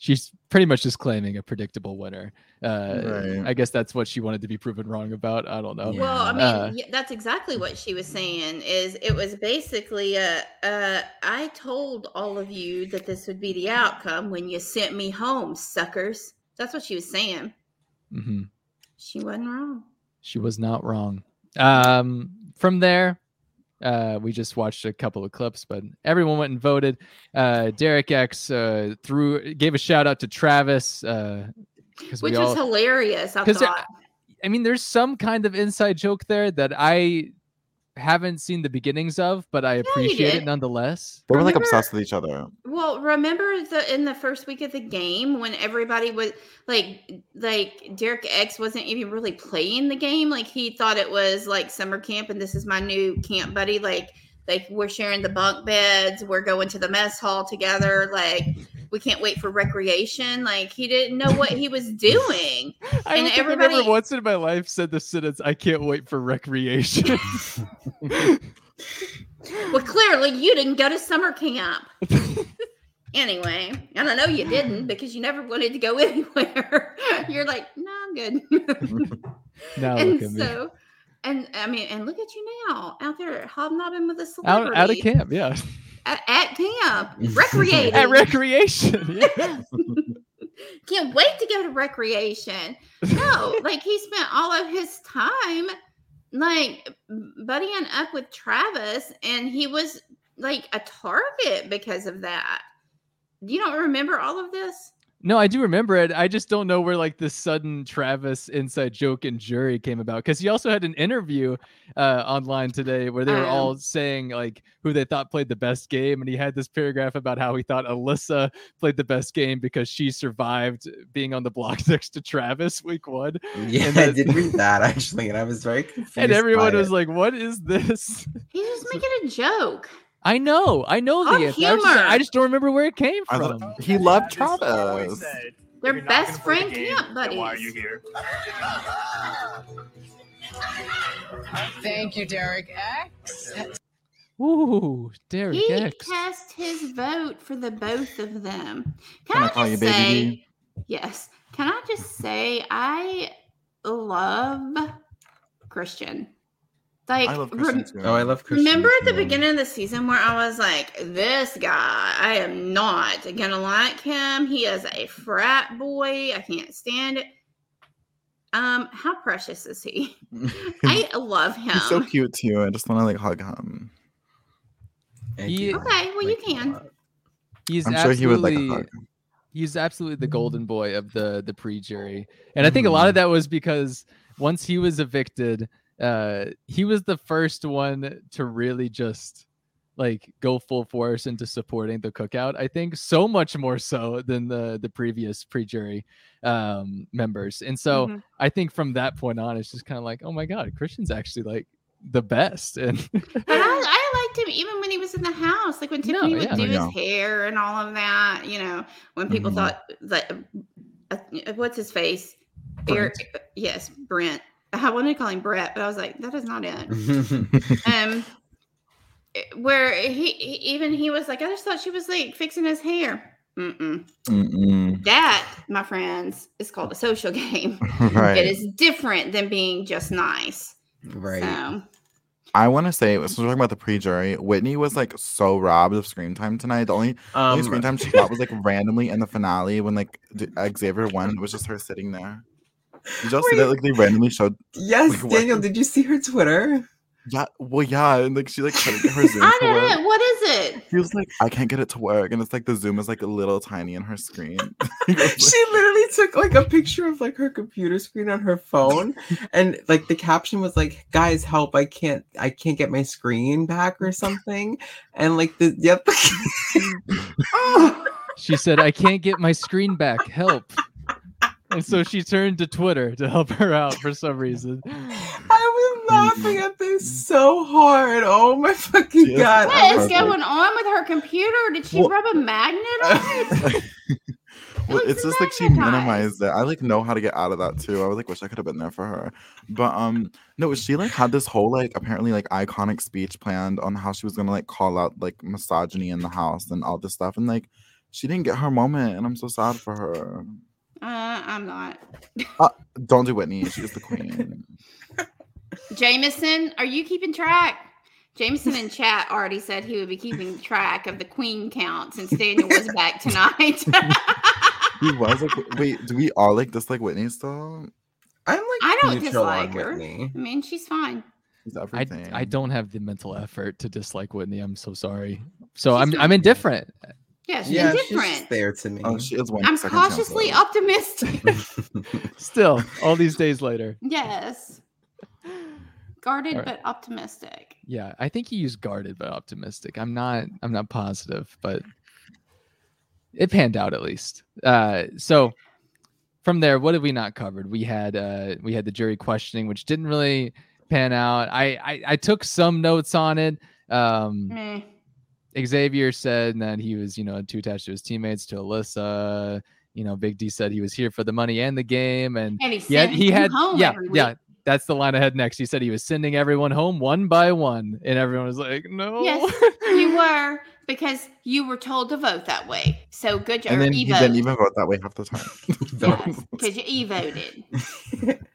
she's pretty much just claiming a predictable winner. Uh Right. I guess that's what she wanted to be proven wrong about. I don't know. Yeah. Well, I mean, Uh, that's exactly what she was saying. Is it was basically a, uh, I told all of you that this would be the outcome when you sent me home, suckers. That's what she was saying. hmm She wasn't wrong. She was not wrong. Um, from there, uh, we just watched a couple of clips, but everyone went and voted. Uh, Derek X uh, threw gave a shout out to Travis, uh, Which is all- hilarious. I 'cause there- I mean, there's some kind of inside joke there that I haven't seen the beginnings of, but I appreciate it nonetheless. They were like obsessed with each other. Well, remember the in the first week of the game when everybody was like like Derek X wasn't even really playing the game. Like he thought it was like summer camp and this is my new camp buddy. Like like we're sharing the bunk beds, we're going to the mess hall together, like we can't wait for recreation. Like he didn't know what he was doing. I And don't I've once in my life said the sentence, "I can't wait for recreation." Well, clearly you didn't go to summer camp. anyway, and I know you didn't because you never wanted to go anywhere. You're like, no, I'm good. now and look at me. so, and I mean, and look at you now out there hobnobbing with a celebrity Out, out of camp, yeah. At, at camp, recreating. At recreation, yeah. Can't wait to go to recreation. No, like he spent all of his time like buddying up with Travis, and he was like a target because of that. You don't remember all of this? No, I do remember it. I just don't know where like the sudden Travis inside joke and jury came about because he also had an interview uh, online today where they were Oh. all saying like who they thought played the best game, and he had this paragraph about how he thought Alyssa played the best game because she survived being on the block next to Travis week one, Yeah, And I that- did read that actually, and I was very confused. and everyone by was it. like, "What is this?" He's just making a joke. I know, I know All the answer. I, just, I just don't remember where it came from. thought- he loved Travis. They're best friend camp buddies. Why are you here? Thank you, Derek X. Ooh, Derek He X. cast his vote for the both of them. Can, Can I I, call you just Baby say, D? yes? Can I just say I love Christian. Like, I love rem- Oh, I love Christian. remember at the beginning of the season where I was like, "This guy, I am not gonna like him. He is a frat boy. I can't stand it." Um, how precious is he? I love him. He's so cute too. I just want to like hug him. He- Okay, well, you Like a can. He's I'm sure he would like a absolutely- hug. he's absolutely the golden boy of the the pre-jury and i think a lot of that was because once he was evicted uh he was the first one to really just like go full force into supporting the cookout i think so much more so than the the previous pre-jury um members and so Mhm. i think from that point on it's just kind of like oh my god christian's actually like the best and I, I liked him even when he was in the house, like when No, Tiffany would yeah. do his hair and all of that. You know, when people Mhm. thought like, uh, what's his face? Eric, yes, Brent. I wanted to call him Brett, but I was like, that is not it. um, where he, he even he was like, I just thought she was like fixing his hair. Mm-mm. Mm-mm. That, my friends, is called a social game. Right. It is different than being just nice. right. So I want to say, so we're talking about the pre-jury. Whitney was like so robbed of screen time tonight. The only, the only Um, screen time she got was like randomly in the finale when like Xavier won. It was just her sitting there. Did y'all see that? Like they randomly showed. yes, Like, what? Daniel. Did you see her Twitter? Yeah, well, yeah, and like she like couldn't get her Zoom I didn't. What is it? She was like, I can't get it to work, and it's like the Zoom is like a little tiny in her screen. It was, like- she literally took like a picture of like her computer screen on her phone and like the caption was like guys help i can't i can't get my screen back or something and like the yep oh. she said i can't get my screen back help and so she turned to twitter to help her out for some reason i was laughing at this so hard oh my fucking She god What I is was perfect. going on with her computer? Did she Well- rub a magnet on it? well, looks it's just like she minimized it. I like know how to get out of that too. I was like, wish I could have been there for her. But um, no, she like had this whole like apparently like iconic speech planned on how she was gonna like call out like misogyny in the house and all this stuff, and like she didn't get her moment, and I'm so sad for her. Uh, I'm not. Don't do Whitney. She is the queen. Jameson, are you keeping track? Jameson in chat already said he would be keeping track of the queen count since Daniel was back tonight. he was like, wait, do we all like dislike Whitney still? I'm like I don't dislike her. Whitney. I mean, she's fine. He's I. I don't have the mental effort to dislike Whitney. I'm so sorry. So She's I'm I'm indifferent. Yeah, she's Yeah, she's there to me. Oh, she is one. I'm second chance cautiously love. optimistic. Still, all these days later. yes. Guarded All right. but optimistic. Yeah, I think he used guarded but optimistic. I'm not I'm not positive, but it panned out at least. Uh so from there, what have we not covered? We had uh we had the jury questioning, which didn't really pan out. I I, I took some notes on it. Um Meh. Xavier said that he was, you know, too attached to his teammates, to Alyssa. You know, Big D said he was here for the money and the game, and And he he had, he had home yeah, yeah. That's the line ahead next. He said he was sending everyone home one by one, and everyone was like, "No." Yes, you were because you were told to vote that way. So good job. And then you he didn't even vote that way half the time. Yes, because you e-voted.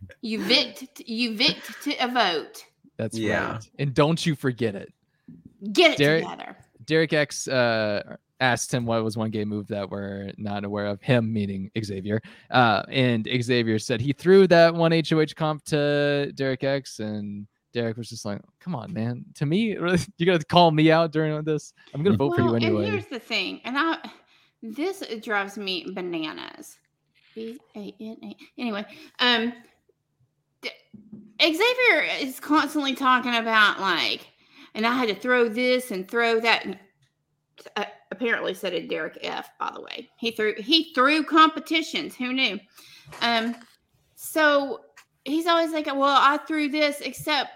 you vicked. You vicked to a vote. That's Yeah. right. And don't you forget it. Get it Derek- together. Derek X uh, asked him what was one game move that we're not aware of. Him meaning Xavier, uh, and Xavier said he threw that one HOH comp to Derek X, and Derek was just like, "Come on, man! To me, you got to call me out during this. I'm gonna vote for you Well, And anyway." here's the thing, and I this drives me bananas. B A N A. Anyway, um, Xavier is constantly talking about like, and I had to throw this and throw that. And, uh, apparently, said it Derek F. By the way, he threw he threw competitions. Who knew? Um, so he's always like, "Well, I threw this," except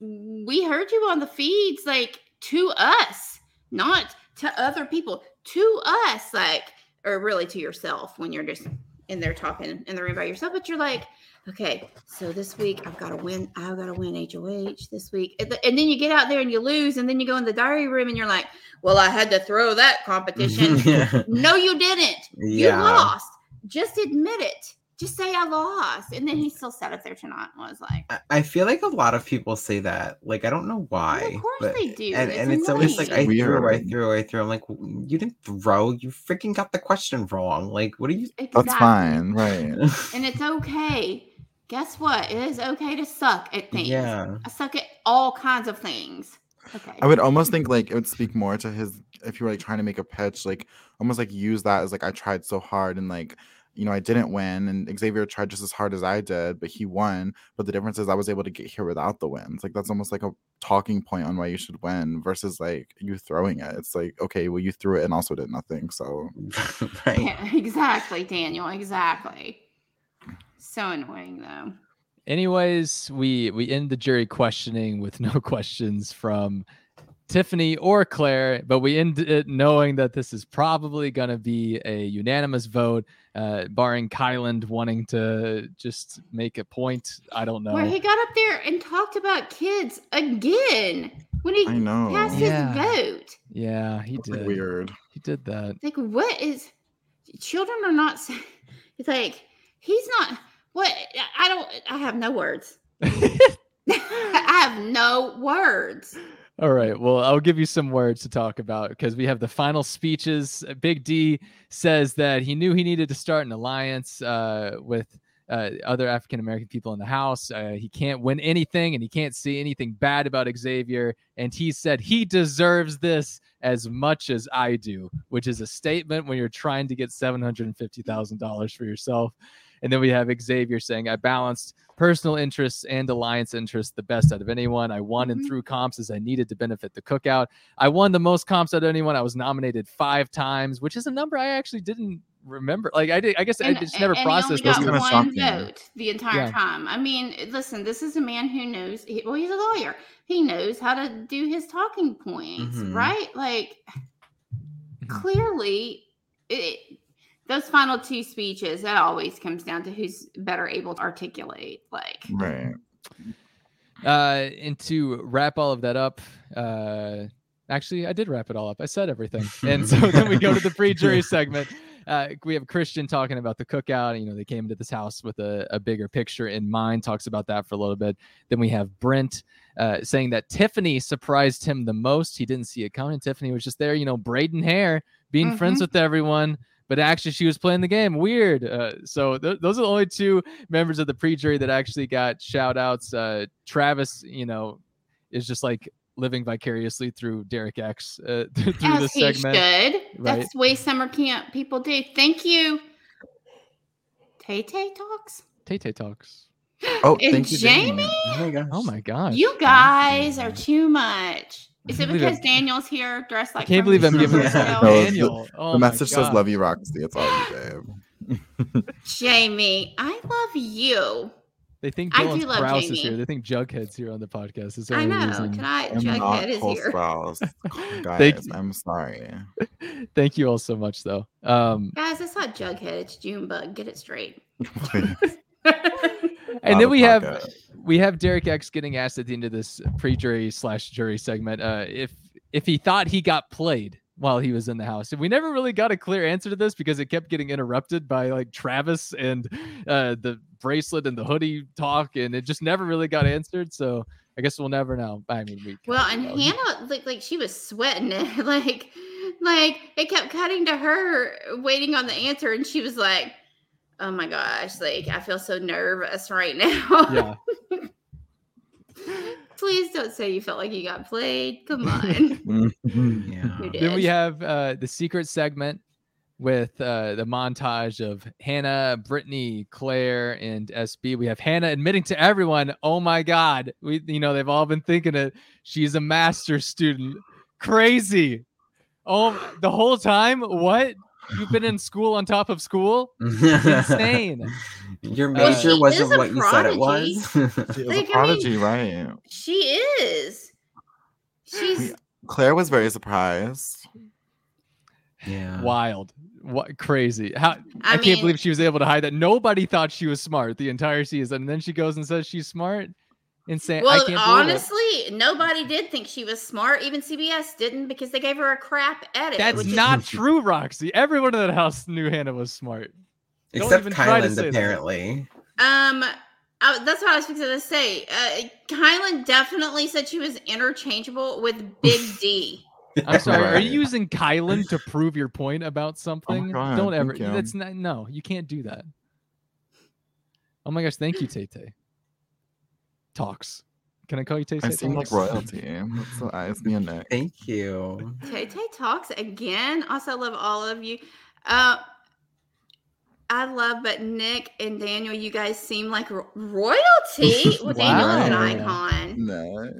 we heard you on the feeds like to us not to other people to us like or really to yourself when you're just in there talking in the room by yourself but you're like okay so this week i've got to win i've got to win hoh this week and, then you get out there and you lose and then you go in the diary room and you're like well i had to throw that competition yeah. no you didn't you lost just admit it just say i lost and then he still sat up there tonight and was like I- I feel like a lot of people say that. Like I don't know why. of course but- they do and, it's and it's always like I annoying. threw, I threw, I threw. I'm like, you didn't throw. You freaking got the question wrong. Like, what are you? That's fine, right? and it's okay. Guess what? It is okay to suck at things. yeah. I suck at all kinds of things. Okay. I would almost think like it would speak more to his if you were like trying to make a pitch, like almost like use that as like I tried so hard and like you know I didn't win and Xavier tried just as hard as I did, but he won. But the difference is I was able to get here without the wins. Like that's almost like a talking point on why you should win versus like you throwing it. It's like okay, well you threw it and also did nothing. So right. Yeah, exactly, Daniel. Exactly. So annoying though. Anyways, we we end the jury questioning with no questions from Tiffany or Claire, but we end it knowing that this is probably going to be a unanimous vote, uh, barring Kyland wanting to just make a point. I don't know. Where he got up there and talked about kids again when he I know. passed Yeah. his vote. yeah, he It's did. weird. He did that. Like, what is children are not sa- it's like he's not what I don't I have no words. I have no words. All right. Well, I'll give you some words to talk about because we have the final speeches. Uh, Big D says that he knew he needed to start an alliance uh, with uh, other African American people in the House. Uh, he can't win anything and he can't see anything bad about Xavier. And he said he deserves this as much as I do, which is a statement when you're trying to get $750,000 for yourself. And then we have Xavier saying, I balanced personal interests and alliance interests the best out of anyone. I won and Mhm. threw comps as I needed to benefit the cookout. I won the most comps out of anyone. I was nominated five times, which is a number I actually didn't remember. Like I did, I guess I just never and he processed only those. got one shocking. vote the entire Yeah. time. I mean, listen, this is a man who knows. He, well, he's a lawyer. He knows how to do his talking points, Mhm. right? Like, Mhm. clearly, it, those final two speeches that always comes down to who's better able to articulate. Like, Right. Uh, and to wrap all of that up, uh, actually, I did wrap it all up. I said everything. And so then we go to the pre jury segment. Uh, we have Christian talking about the cookout. You know, they came into this house with a, a bigger picture in mind, talks about that for a little bit. Then we have Brent uh, saying that Tiffany surprised him the most. He didn't see it coming. Tiffany was just there, you know, braiding hair, being friends Mhm. with everyone. But actually she was playing the game. Weird. Uh, so th- those are the only two members of the pre-jury that actually got shout outs. Uh, Travis, you know, is just like living vicariously through Derek X uh, through As this he segment. should. right? That's the way summer camp people do. Thank you. Tay Tay talks. Tay Tay talks. Oh, And thank you, Jamie? Oh my gosh. Oh my gosh. You guys are too much. Is it because. Daniel's here dressed like I can't believe I'm giving Yeah. this to? No, the- Daniel. Oh the my message says "Love you, Roxy." It's all you, babe. Jamie, I love you. They think I Dylan do love Sprouse is here. They think Jughead's here on the podcast. Is the I know. reason. Can I? I'm Jughead is here. Sprouse. Thank Guys, you. I'm sorry. Thank you all so much, though. Um, Guys, it's not Jughead. It's Junebug. Get it straight. And then of we have pocket. We have Derek X getting asked at the end of this pre-jury slash jury segment uh, if if he thought he got played while he was in the house. And we never really got a clear answer to this because it kept getting interrupted by like Travis and uh, the bracelet and the hoodie talk, and it just never really got answered. So I guess we'll never know. I mean, we Well, and know. Hannah looked like she was sweating it. like, like it kept cutting to her waiting on the answer, and she was like, "Oh my gosh, like I feel so nervous right now." yeah. Please don't say you felt like you got played. Come on. Yeah. Then we have uh, the secret segment with uh, the montage of Hannah, Brittany, Claire, and SB. We have Hannah admitting to everyone, "Oh my God, we you know they've all been thinking it. She's a master student. Crazy. Oh, the whole time. What? You've been in school on top of school? Insane. Your major she wasn't is a what you said it was. She was Like, I a mean- prodigy, right? she is. She's Claire was very surprised. yeah. Wild. What crazy. How I, I can't believe she was able to hide that. Nobody thought she was smart the entire season. And then she goes and says she's smart. Insane. I well. can't believe it. Honestly, nobody did think she was smart. Even CBS didn't because they gave her a crap edit. That's which is- not true, Roxy. Everyone in that house knew Hannah was smart. Don't Except even try Kyland, say that. apparently. Um, I, that's what I was fixing to say. Uh, Kyland definitely said she was interchangeable with Big D. I'm sorry. Are you using Kyland to prove your point about something? God, Don't ever. That's not. No, you can't do that. Oh my gosh! Thank you, Tay Tay. Talks. Can I call you Tay Tay? I Tay? seem like royalty. That's what I, it's me and Nick. Thank you. Tay Tay talks again. Also, love all of you. Uh, I love, but Nick and Daniel, you guys seem like ro- royalty. Well, Daniel is an icon. No.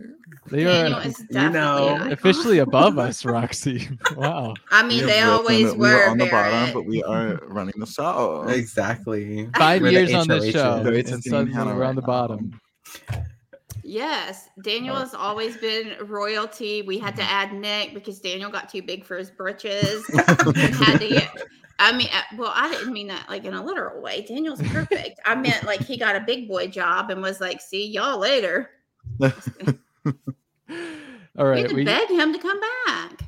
They Daniel are is You know, an icon. officially above us, Roxy. wow. I mean, We they always risen- were. We are on the Barrett. bottom, but we are running the show. Exactly. Five We're years on this HOH. show, The and HOH suddenly we're on the right bottom. Yes, Daniel Uh, has always been royalty. We had to add Nick because Daniel got too big for his britches. had to get. I mean, uh, well, I didn't mean that like in a literal way. Daniel's perfect. I meant like he got a big boy job and was like, "See y'all later." All right, We had to we beg him to come back.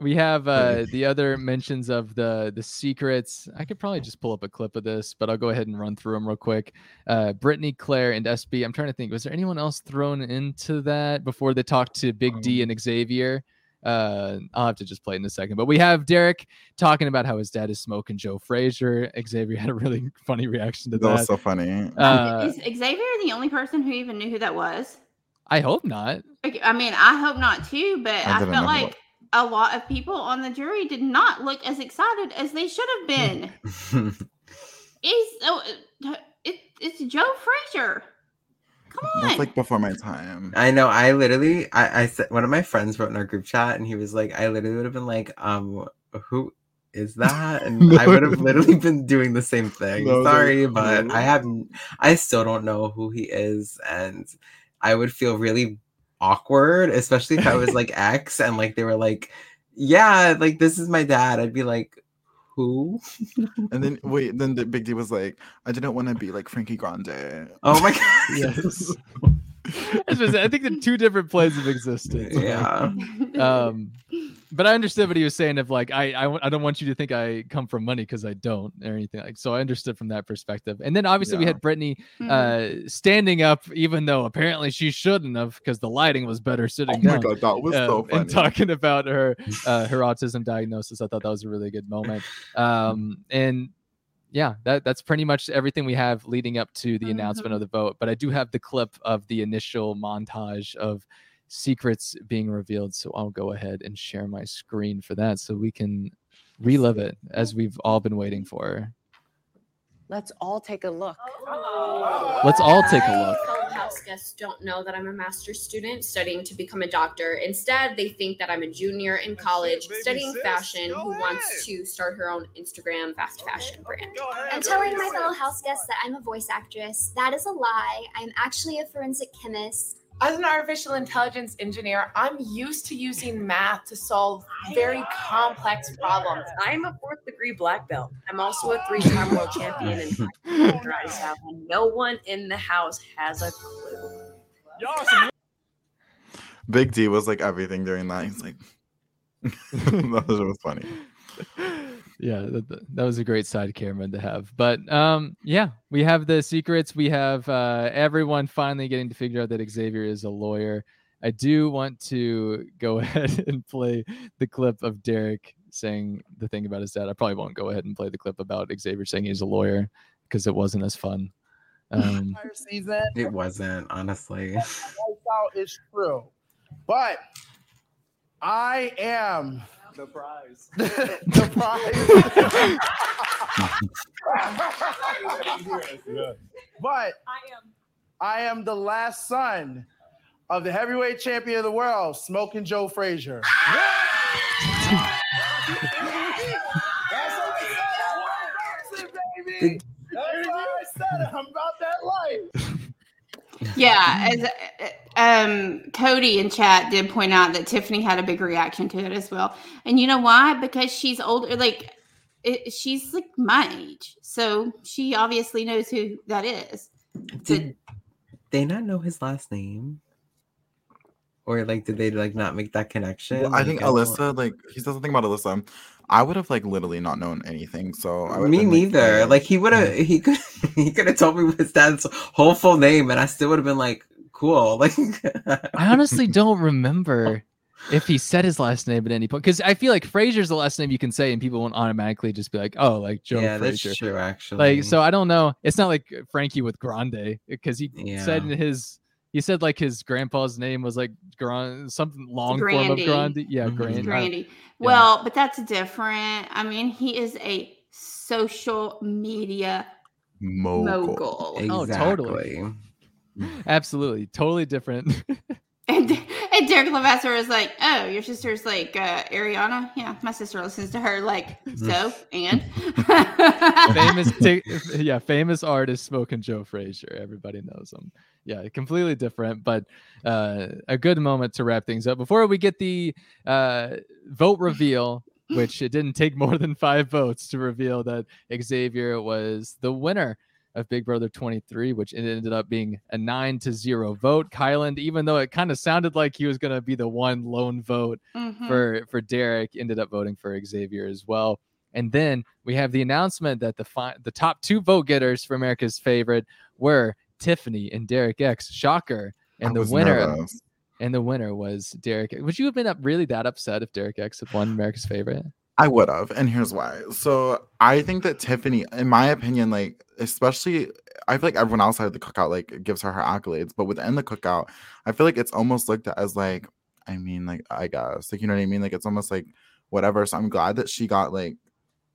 We have uh, the other mentions of the the secrets. I could probably just pull up a clip of this, but I'll go ahead and run through them real quick. Uh, Brittany, Claire, and SB. I'm trying to think. Was there anyone else thrown into that before they talked to Big D and Xavier? Uh, I'll have to just play it in a second. But we have Derek talking about how his dad is smoking Joe Frazier. Xavier had a really funny reaction to That That was so funny. Uh, Is Xavier the only person who even knew who that was? I hope not. I mean, I hope not too, but I I, felt know who like a lot of people on the jury did not look as excited as they should have been. It's oh, it, it's Joe Frazier. Come on. That's like before my time. I know. I literally, I, I said one of my friends wrote in our group chat, and he was like, I literally would have been like, um, who is that? And I would have literally been doing the same thing. No, Sorry, no, but. I haven't, I still don't know who he is, and I would feel really awkward, especially if I was like X and like they were like, yeah, like this is my dad. I'd be like, who? And then wait, then the big D was like, I didn't want to be like Frankie Grande. Oh my god. Yes. I was gonna think the two different planes of existence. Yeah. Um, but I understood what he was saying of like I I don't want you to think I come from money because I don't or anything like so I understood from that perspective. And then obviously we had Brittany Mhm. uh standing up even though apparently she shouldn't have because the lighting was better Oh sitting my down. god, that was uh, so funny. and talking about her uh, her autism diagnosis. I thought that was a really good moment. Um, and yeah, that that's pretty much everything we have leading up to the announcement of the vote. But I do have the clip of the initial montage of secrets being revealed, so I'll go ahead and share my screen for that so we can relive it as we've all been waiting for. Let's all take a look. Oh. Let's all take a look. fellow house guests don't know that I'm a master's student studying to become a doctor. Instead, they think that I'm a junior in college studying fashion who wants to start her own Instagram fast fashion brand. I'm telling my fellow house guests that I'm a voice actress. That is a lie. I'm actually a forensic chemist. As an artificial intelligence engineer, I'm used to using math to solve very complex problems. I'm a fourth degree black belt. I'm also a three time world champion in dry style, and no one in the house has a clue. Big D was like everything during that. He's like, that was, was funny. yeah that, that- that was a great side camera to have. But um yeah we have the secrets. We have uh everyone finally getting to figure out that xavier is a lawyer. I do want to go ahead and play the clip of derek saying the thing about his dad. I probably won't go ahead and play the clip about xavier saying he's a lawyer because it wasn't as fun. Um entire season. It wasn't, honestly. Lights out is true, but I am the prize. the prize. but I am. I am the last son of the heavyweight champion of the world, Smoking Joe Frazier. Did- That's why I said. I'm about that life. Yeah, as um Cody in chat did point out that Tiffany had a big reaction to it as well. And you know why? Because she's older like it, she's like my age. So she obviously knows who that is. Did they not know his last name? Or like did they like not make that connection? Well, I Like, think don't- Alyssa, like he says something about Alyssa. I would have like literally not known anything. So I would've Me been, like, neither. Like he would have he could he could have told me his dad's whole full name and I still would have been like, cool. Like i honestly don't remember if he said his last name at any point because i feel like frazier's the last name you can say and people won't automatically just be like oh like joe Yeah, that's true actually. like so i don't know it's not like frankie with grande because he said in his he said like his grandpa's name was like Grand, something long form of grande yeah Mhm. grand Grandy. Well, but that's different. I mean, he is a social media mogul. mogul. Oh, totally. absolutely totally different. And, and Derek Levasseur was like, "Oh, your sister's like uh, Ariana? Yeah, my sister listens to her. Like, so and? Famous ti- yeah famous artist smoking joe frazier everybody knows him. Yeah completely different but uh a good moment to wrap things up. Before we get the uh vote reveal which it didn't take more than five votes to reveal that xavier was the winner of Big Brother 23, which it ended up being a nine to zero vote. Kyland, even though it kind of sounded like he was going to be the one lone vote Mhm. for for Derek, ended up voting for Xavier as well. And then we have the announcement that the fi- the top two vote getters for America's favorite were Tiffany and Derek X. Shocker. And I the winner nervous. and the winner was Derek. Would you have been up really that upset if Derek X had won America's favorite? I would have, and here's why. So I think that Tiffany, in my opinion, like especially, I feel like everyone outside of the cookout like gives her her accolades, but within the cookout, I feel like it's almost looked at as like, I mean, like I guess, like you know what I mean, like it's almost like whatever. So I'm glad that she got like,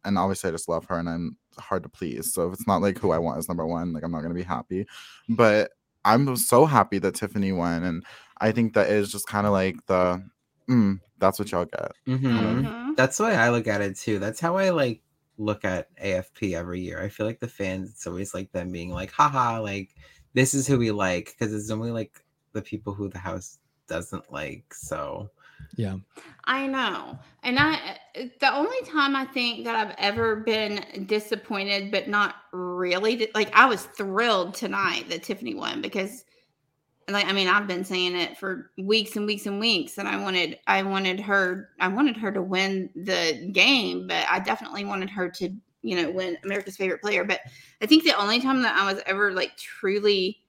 and obviously I just love her, and I'm hard to please. So if it's not like who I want as number one, like I'm not gonna be happy. But I'm so happy that Tiffany won, and I think that is just kind of like the, mm, that's what y'all get. Mhm. Mhm. That's the way I look at it too. That's how I like look at AFP every year. I feel like the fans, it's always like them being like, haha, like this is who we like. Cause it's only like the people who the house doesn't like. So Yeah. I know. And I eh, the only time I think that I've ever been disappointed but not really like I was thrilled tonight that Tiffany won because like I mean, I've been saying it for weeks and weeks and weeks, and I wanted I wanted her I wanted her to win the game, but I definitely wanted her to you know win America's favorite player. But I think the only time that I was ever like truly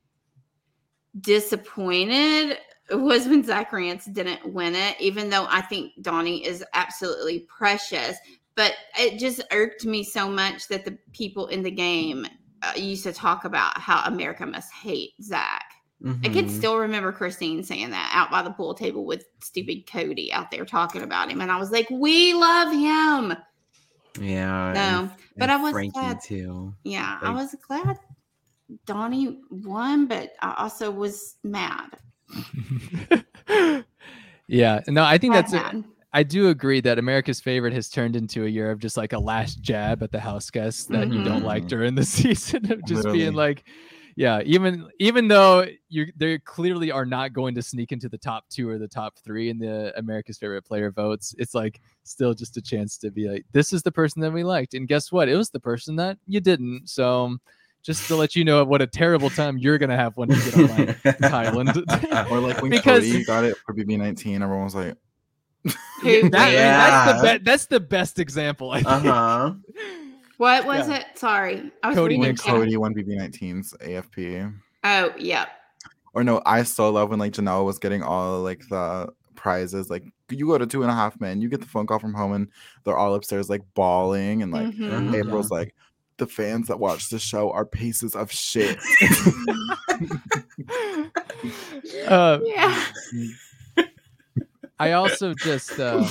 disappointed was when Zach Rance didn't win it, even though I think Donny is absolutely precious. But it just irked me so much that the people in the game uh, used to talk about how America must hate Zach. I could Mhm. still remember Christine saying that out by the pool table with stupid Cody out there talking about him. And I was like, we love him. Yeah. No, and- but and I was Frankie glad. too. Yeah, I was glad Donny won, but I also was mad. Yeah, no, I think Mad, that's. A, mad. I do agree that America's favorite has turned into a year of just like a last jab at the house guests that you don't like Mhm. during the season of just Literally. being like, yeah, even even though you they clearly are not going to sneak into the top two or the top three in the America's favorite player votes, it's like still just a chance to be like, this is the person that we liked, and guess what? It was the person that you didn't. So. Just to let you know what a terrible time you're gonna have when you get online, Kyland. or like when Because- Cody got it for BB19, everyone was like, Who- That- Yeah. that's the be- that's the best example. I think. Uh huh. What was Yeah. it? Sorry. I was Cody reading when Nix- chat. Cody won BB19's AFP. Oh, yeah. Or no, I still love when like Janelle was getting all like the prizes. Like you go to two and a half men, you get the phone call from home, and they're all upstairs like bawling, and like Mhm. April's like, the fans that watch the show are pieces of shit. Uh, Yeah. I also just um,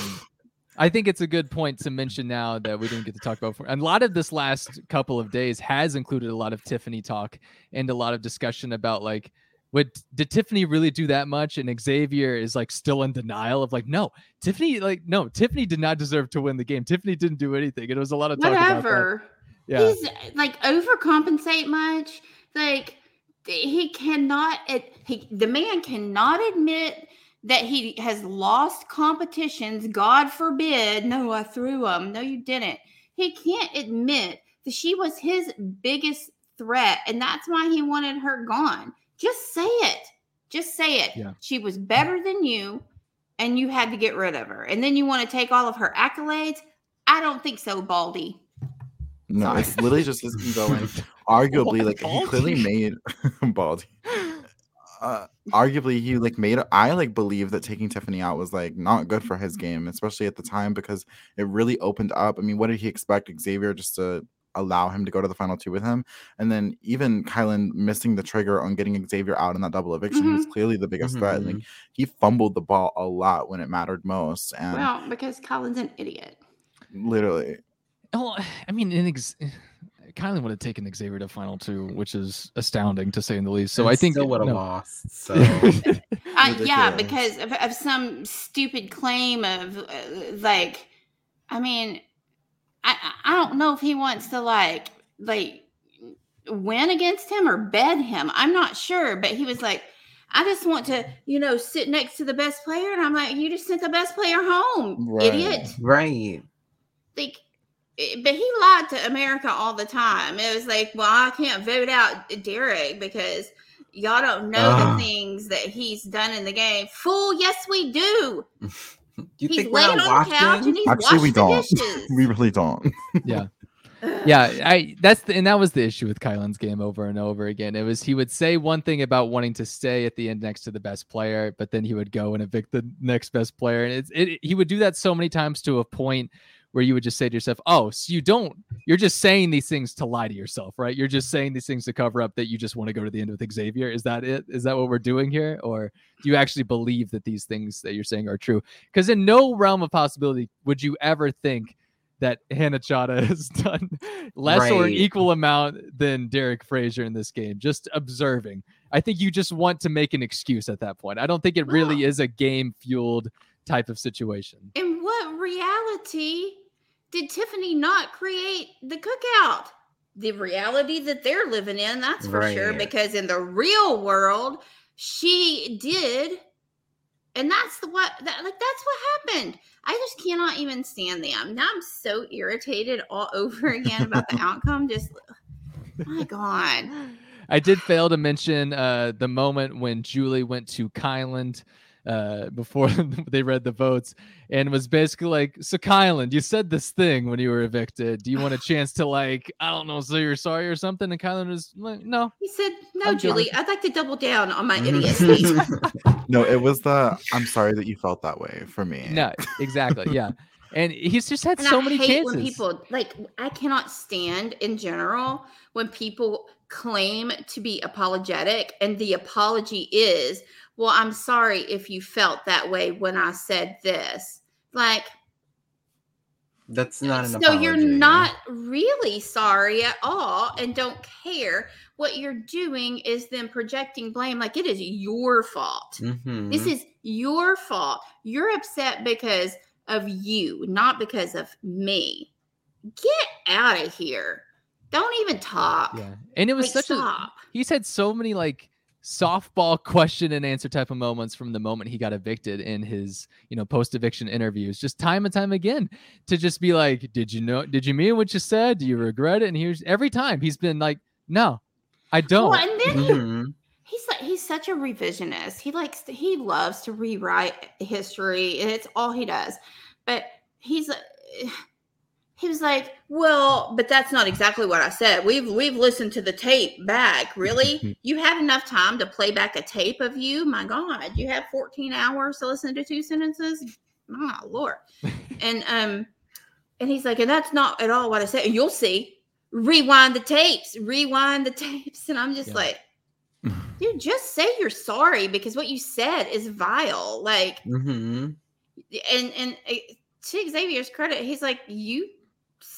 I think it's a good point to mention now that we didn't get to talk about. And a lot of this last couple of days has included a lot of Tiffany talk and a lot of discussion about like. Would did Tiffany really do that much? And Xavier is like still in denial of like, no, Tiffany, like, no, Tiffany did not deserve to win the game. Tiffany didn't do anything. It was a lot of talk. Whatever. Yeah. He's like overcompensate much. Like he cannot. It, he the man cannot admit that he has lost competitions. God forbid. No, I threw him. No, you didn't. He can't admit that she was his biggest threat, and that's why he wanted her gone. Just say it. Just say it. Yeah. She was better than you, and you had to get rid of her. And then you want to take all of her accolades. I don't think so, Baldy. no, it's literally just his ego, and arguably, like he clearly made Baldy. Uh, arguably, he like made. I like believe that taking Tiffany out was like not good for his game, especially at the time because it really opened up. I mean, what did he expect Xavier just to allow him to go to the final two with him, and then even Kyland missing the trigger on getting Xavier out in that double eviction, he was mm-hmm. clearly the biggest mm-hmm, threat. Like mm-hmm. he fumbled the ball a lot when it mattered most, and Well, because Colin's an idiot. literally. Oh, I mean, in ex- Kyland would have taken Xavier to final two, which is astounding to say in the least. So And I think still would have no. lost. So Uh, yeah, because of, of some stupid claim of uh, like, I mean, I I- I don't know if he wants to like like win against him or bed him. I'm not sure, but he was like, I just want to, you know, sit next to the best player, and I'm like, you just sent the best player home, Right. idiot. right. Like, Eh, but he lied to America all the time. It was like, well, I can't vote out Derek because y'all don't know Ugh. the ah. things that he's done in the game. Fool, yes, we do. You he's think we're laying not on the couch and he's Actually, we washing don't. the dishes. we really don't. yeah. Yeah, I that's the and that was the issue with Kyland's game over and over again. It was he would say one thing about wanting to stay at the end next to the best player, but then he would go and evict the next best player, and it's it, he would do that so many times to a point where you would just say to yourself, "Oh, so you don't you're just saying these things to lie to yourself, right? You're just saying these things to cover up that you just want to go to the end with Xavier. Is that it? Is that what we're doing here, or do you actually believe that these things that you're saying are true? Because in no realm of possibility would you ever think." that Hannah Chaddha has done less or an equal amount than Derek Frazier in this game. Just observing. I think you just want to make an excuse at that point. I don't think it really is a game fueled type of situation. In what reality did Tiffany not create the cookout? The reality that they're living in, that's for sure. Because in the real world, she did. And that's the what that like that's what happened. I just cannot even stand them. Now I'm so irritated all over again about the outcome. Just my God. I did fail to mention uh, the moment when Julie went to Kyland uh, before they read the votes and was basically like, "So Kyland, you said this thing when you were evicted. Do you want a chance to like, I don't know, say you're sorry or something?" And Kyland was like, "No." He said, "No, I'm Julie, good." I'd like to double down on my idiocy." no, it was the I'm sorry that you felt that way for me. No, exactly. Yeah, and he's just had And so I many hate chances. when people like I cannot stand in general when people claim to be apologetic and the apology is, "Well, I'm sorry if you felt that way when I said this." Like That's not an so apology. you're not really sorry at all and don't care. What you're doing is then projecting blame like it is your fault. Mhm. This is your fault. You're upset because of you, not because of me. Get out of here. Don't even talk. Yeah, and it was Like, such a. stop. He's had so many like softball question and answer type of moments from the moment he got evicted in his you know post eviction interviews just time and time again to just be like did you know did you mean what you said do you regret it and here's every time he's been like no i don't Well, and then he, Mhm. he's like he's such a revisionist. He likes to, he loves to rewrite history, it's all he does. But he's uh, he was like, "Well, but that's not exactly what I said. We've we've listened to the tape back. Really, you had enough time to play back a tape of you? My God, you have 14 hours to listen to two sentences. My Lord." and um, and he's like, "And that's not at all what I said. You'll see." Rewind the tapes, rewind the tapes, and I'm just Yeah. like, dude, just say you're sorry because what you said is vile. Like, Mhm. and and uh, to Xavier's credit, he's like, you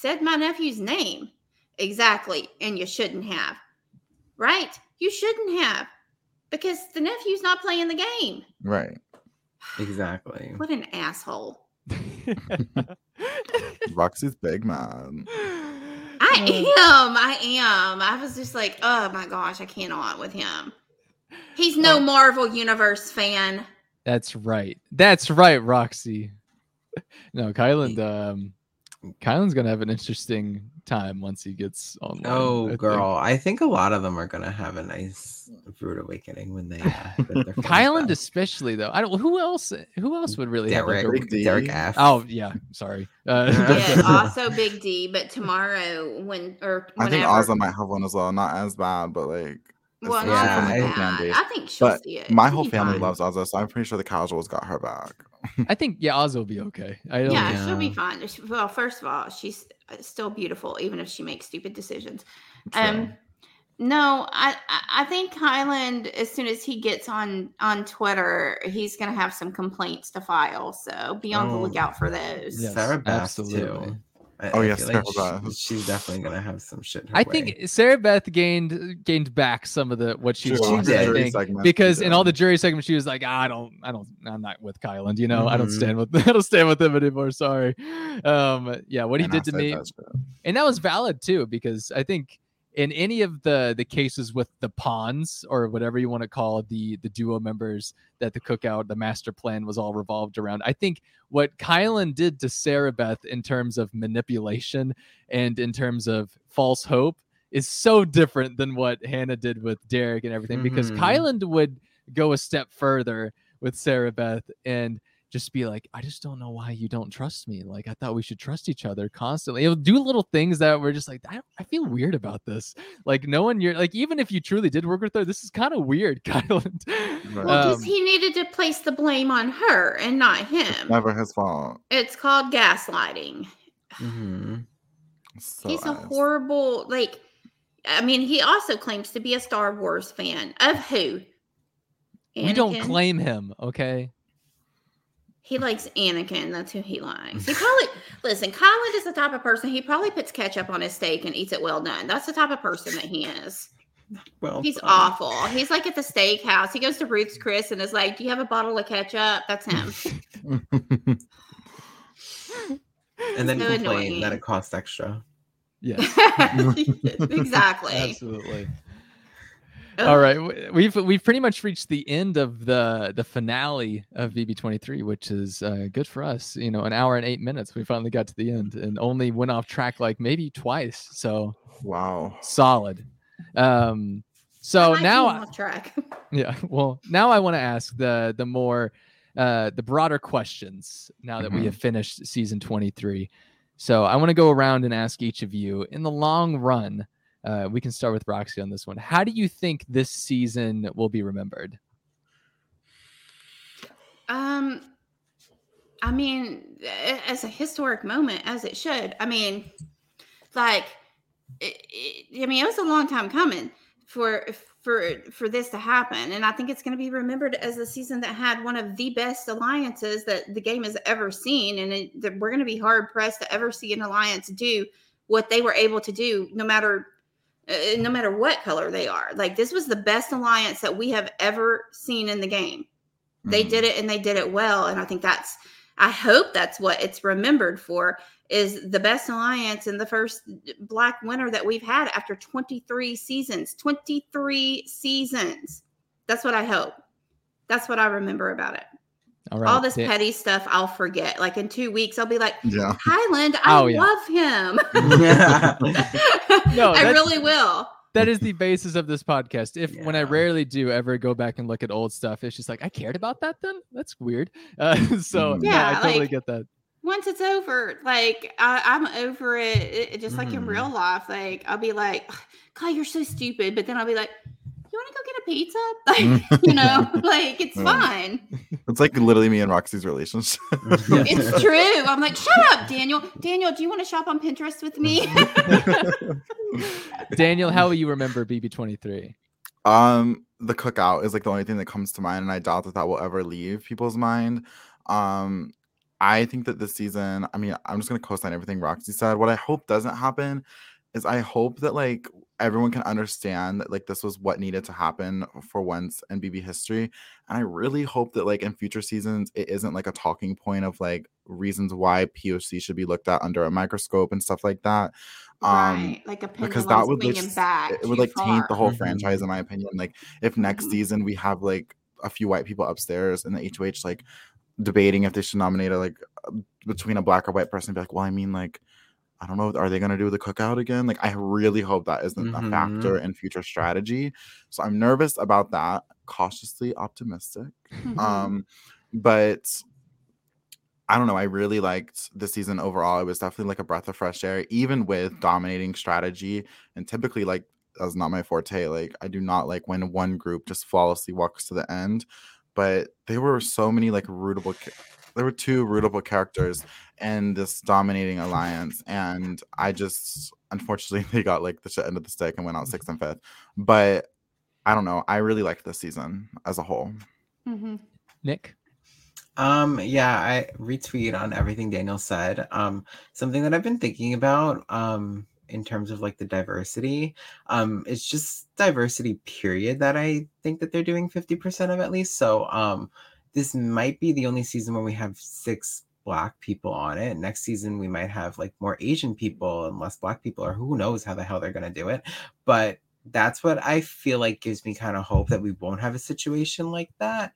said my nephew's name exactly, and you shouldn't have, right? You shouldn't have because the nephew's not playing the game. Right. Exactly. What an asshole! Roxy's big man. I am. I am. I was just like, oh my gosh, I cannot with him. He's no Marvel Universe fan. that's right that's right roxy no kyland um kyland's gonna have an interesting time once he gets on Oh, girl. I think a lot of them are going to have a nice rude awakening when they. Uh, get their phones Kyland especially though. I don't who else who else would really have like Derek, a Big D. Derek F. Oh yeah, sorry. Uh, Yeah, also Big D. But tomorrow, when or I think Azah might have one as well. Not as bad, but like. well, Yeah, something as that I- can bad. be. I think she'll But see it. my whole family fine. loves Azah, so I'm pretty sure the casuals got her back. I think yeah, Oz will be okay. I don't Yeah, Yeah. she'll be fine. Well, first of all, she's uh, still beautiful, even if she makes stupid decisions. True. Um, no, I I- I think Kyland, as soon as he gets on on Twitter, he's gonna have some complaints to file. So be on the Oh. lookout for those. Yes, Sarah Beth absolutely. too. I, Oh, I yes, Sarah like she- she's definitely gonna have some shit. I way. think Sarah Beth gained gained back some of the what she She lost. did. I Jury think, because in all the jury segments, she was like, "Ah, "I don't, I don't, I'm not with Kyland. You know, I don't Mhm. stand with, I don't stand with him anymore. Sorry." Um, yeah, what he And I did to me, that and that was valid too because i think in any of the the cases with the pawns or whatever you want to call the the duo members that the cookout the master plan was all revolved around i think what kyland did to sarah beth in terms of manipulation and in terms of false hope is so different than what hannah did with derek and everything because Mhm. kyland would go a step further with sarah beth and just be like, I just don't know why you don't trust me. Like, I thought we should trust each other constantly. It'll do little things that we're just like, I, I feel weird about this. Like, knowing you're like, even if you truly did work with her, this is kind of weird, Kyland. Right. Well, because Um, he needed to place the blame on her and not him. Never his fault. It's called gaslighting. Mhm. So He's a horrible, like, I mean, he also claims to be a Star Wars fan. Of who? we don't claim him, okay? He likes Anakin. That's who he likes. He probably listen. Colin is the type of person he probably puts ketchup on his steak and eats it well done. That's the type of person that he is. Well, He's done. awful. He's like at the steakhouse. He goes to Ruth's Chris and is like, "Do you have a bottle of ketchup?" That's him. And then so complain that it costs extra. Yes, exactly. absolutely. Ugh. All right, we've we've pretty much reached the end of the the finale of BB23, which is uh, good for us. You know, an hour and eight minutes. We finally got to the end, and only went off track like maybe twice. So wow. solid. Um, So I now, came off track. yeah. Well, now I want to ask the the more uh the broader questions now that we Mhm. have finished season 23. So I want to go around and ask each of you in the long run. Uh, we can start with Roxy on this one. How do you think this season will be remembered? Um, I mean, as a historic moment, as it should. I mean, like, it, it, I mean, it was a long time coming for for for this to happen, and I think it's going to be remembered as the season that had one of the best alliances that the game has ever seen, and it, that we're going to be hard pressed to ever see an alliance do what they were able to do, no matter no matter what color they are. Like this was the best alliance that we have ever seen in the game. They Mhm. did it and they did it well, and I think that's. I hope that's what it's remembered for is the best alliance and the first black winner that we've had after 23 seasons. 23 seasons. That's what I hope. That's what I remember about it. All right. All this Dan- petty stuff I'll forget. Like in two weeks, I'll be like, Yeah. Kyland, I Oh, yeah. love him. No, I really will. that is the basis of this podcast. If when I rarely do ever go back and look at old stuff, it's just like I cared about that then. That's weird. Uh, so Mm. yeah, Yeah, I totally like- get that. Once it's over, like I, I'm over it, it- it- Just like in Mhm. real life, like I'll be like, God, you're so stupid. But then I'll be like, You want to go get a pizza? Like, you know, like it's Mm. fine. It's like literally me and Roxy's relationship. It's true. I'm like, shut up, Daniel. Daniel, do you want to shop on Pinterest with me? Daniel, how will you remember BB23? Um, the cookout is like the only thing that comes to mind, and I doubt that that will ever leave people's mind. Um, I think that this season, I mean, I'm just gonna co-sign everything Roxy said. What I hope doesn't happen is I hope that like everyone can understand that like this was what needed to happen for once in BB history. And I really hope that like in future seasons it isn't like a talking point of like reasons why POC should be looked at under a microscope and stuff like that. Um right. Like a pendulum because that would swinging just, back. it would too like taint the far. whole Mhm. franchise in my opinion like if next Mhm. season we have like a few white people upstairs in the HOH like debating if they should nominate a like uh, between a black or white person be like well I mean like I don't know are they going to do the cookout again like I really hope that isn't a factor in future strategy so I'm nervous about that cautiously optimistic Mhm. um but I don't know. I really liked the season overall. It was definitely like a breath of fresh air, even with dominating strategy. And typically, like that's not my forte. Like I do not like when one group just flawlessly walks to the end. But there were so many like rootable. Ca- There were two rootable characters in this dominating alliance, and I just unfortunately they got like the shit end of the stick and went out sixth and fifth. But I don't know. I really liked this season as a whole. Mhm. Nick? Um, yeah, I retweet on everything Daniel said. Um, something that I've been thinking about, um, in terms of like the diversity, um, it's just diversity period that I think that they're doing 50% of at least. So, um, this might be the only season where we have six black people on it. Next season we might have like more Asian people and less black people, or who knows how the hell they're gonna do it. But that's what I feel like gives me kind of hope that we won't have a situation like that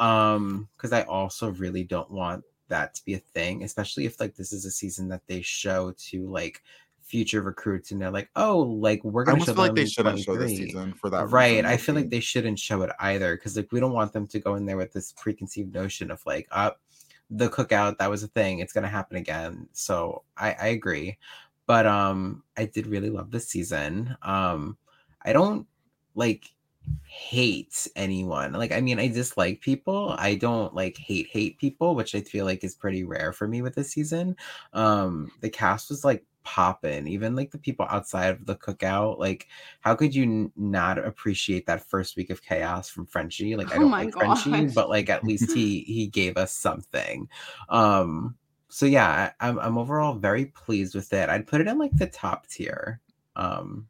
um because i also really don't want that to be a thing especially if like this is a season that they show to like future recruits and they're like oh like we're gonna almost show feel like they shouldn't show this season for that. right reason, i feel like they shouldn't show it either because like we don't want them to go in there with this preconceived notion of like up the cookout that was a thing it's gonna happen again so i i agree but um i did really love this season um i don't like hate anyone like i mean i dislike people i don't like hate hate people which i feel like is pretty rare for me with this season um the cast was like popping even like the people outside of the cookout like how could you n- not appreciate that first week of chaos from frenchie? Like i Oh don't like frenchie but like at least he he gave us something. Um so yeah I, I'm, I'm overall very pleased with it. I'd put it in like the top tier. Um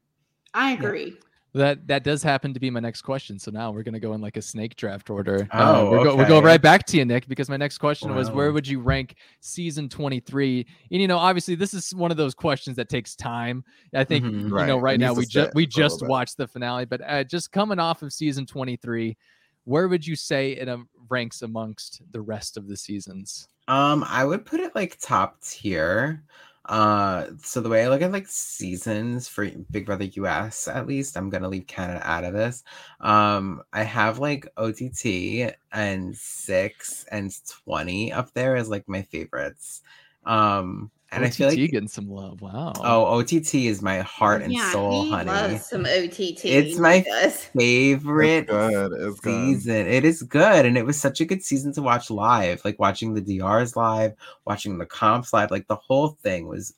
I agree. That that does happen to be my next question. So now we're gonna go in like a snake draft order. Oh, we're, go, we're going right back to you, Nick, because my next question was where would you rank season 23? And you know, obviously this is one of those questions that takes time. I think Mhm. you know Right. Now we just we for a little just watched the finale, but uh, just coming off of season 23, where would you say it um, ranks amongst the rest of the seasons? Um, I would put it like top tier. Uh, so the way I look at like seasons for Big Brother US, at least, I'm gonna leave Canada out of this. Um, I have like OTT and six and twenty up there as like my favorites. Um, and I feel OTT like getting some love. Wow. oh, OTT is my heart and yeah, soul, he honey. loves some OTT. It's my does. favorite good. It's good. season. It is good, and it was such a good season to watch live. Like watching the DRs live, watching the comps live. Like the whole thing was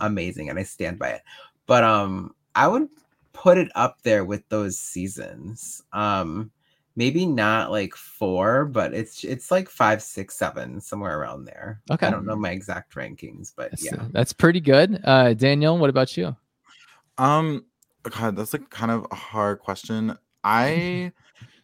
amazing, and I stand by it. But um, I would put it up there with those seasons. Um, maybe not like four, but it's it's like five, six, seven, somewhere around there. Okay. I don't know my exact rankings, but That's, yeah. that's pretty good. Uh, Daniel, what about you? Um, God, that's like kind of a hard question. I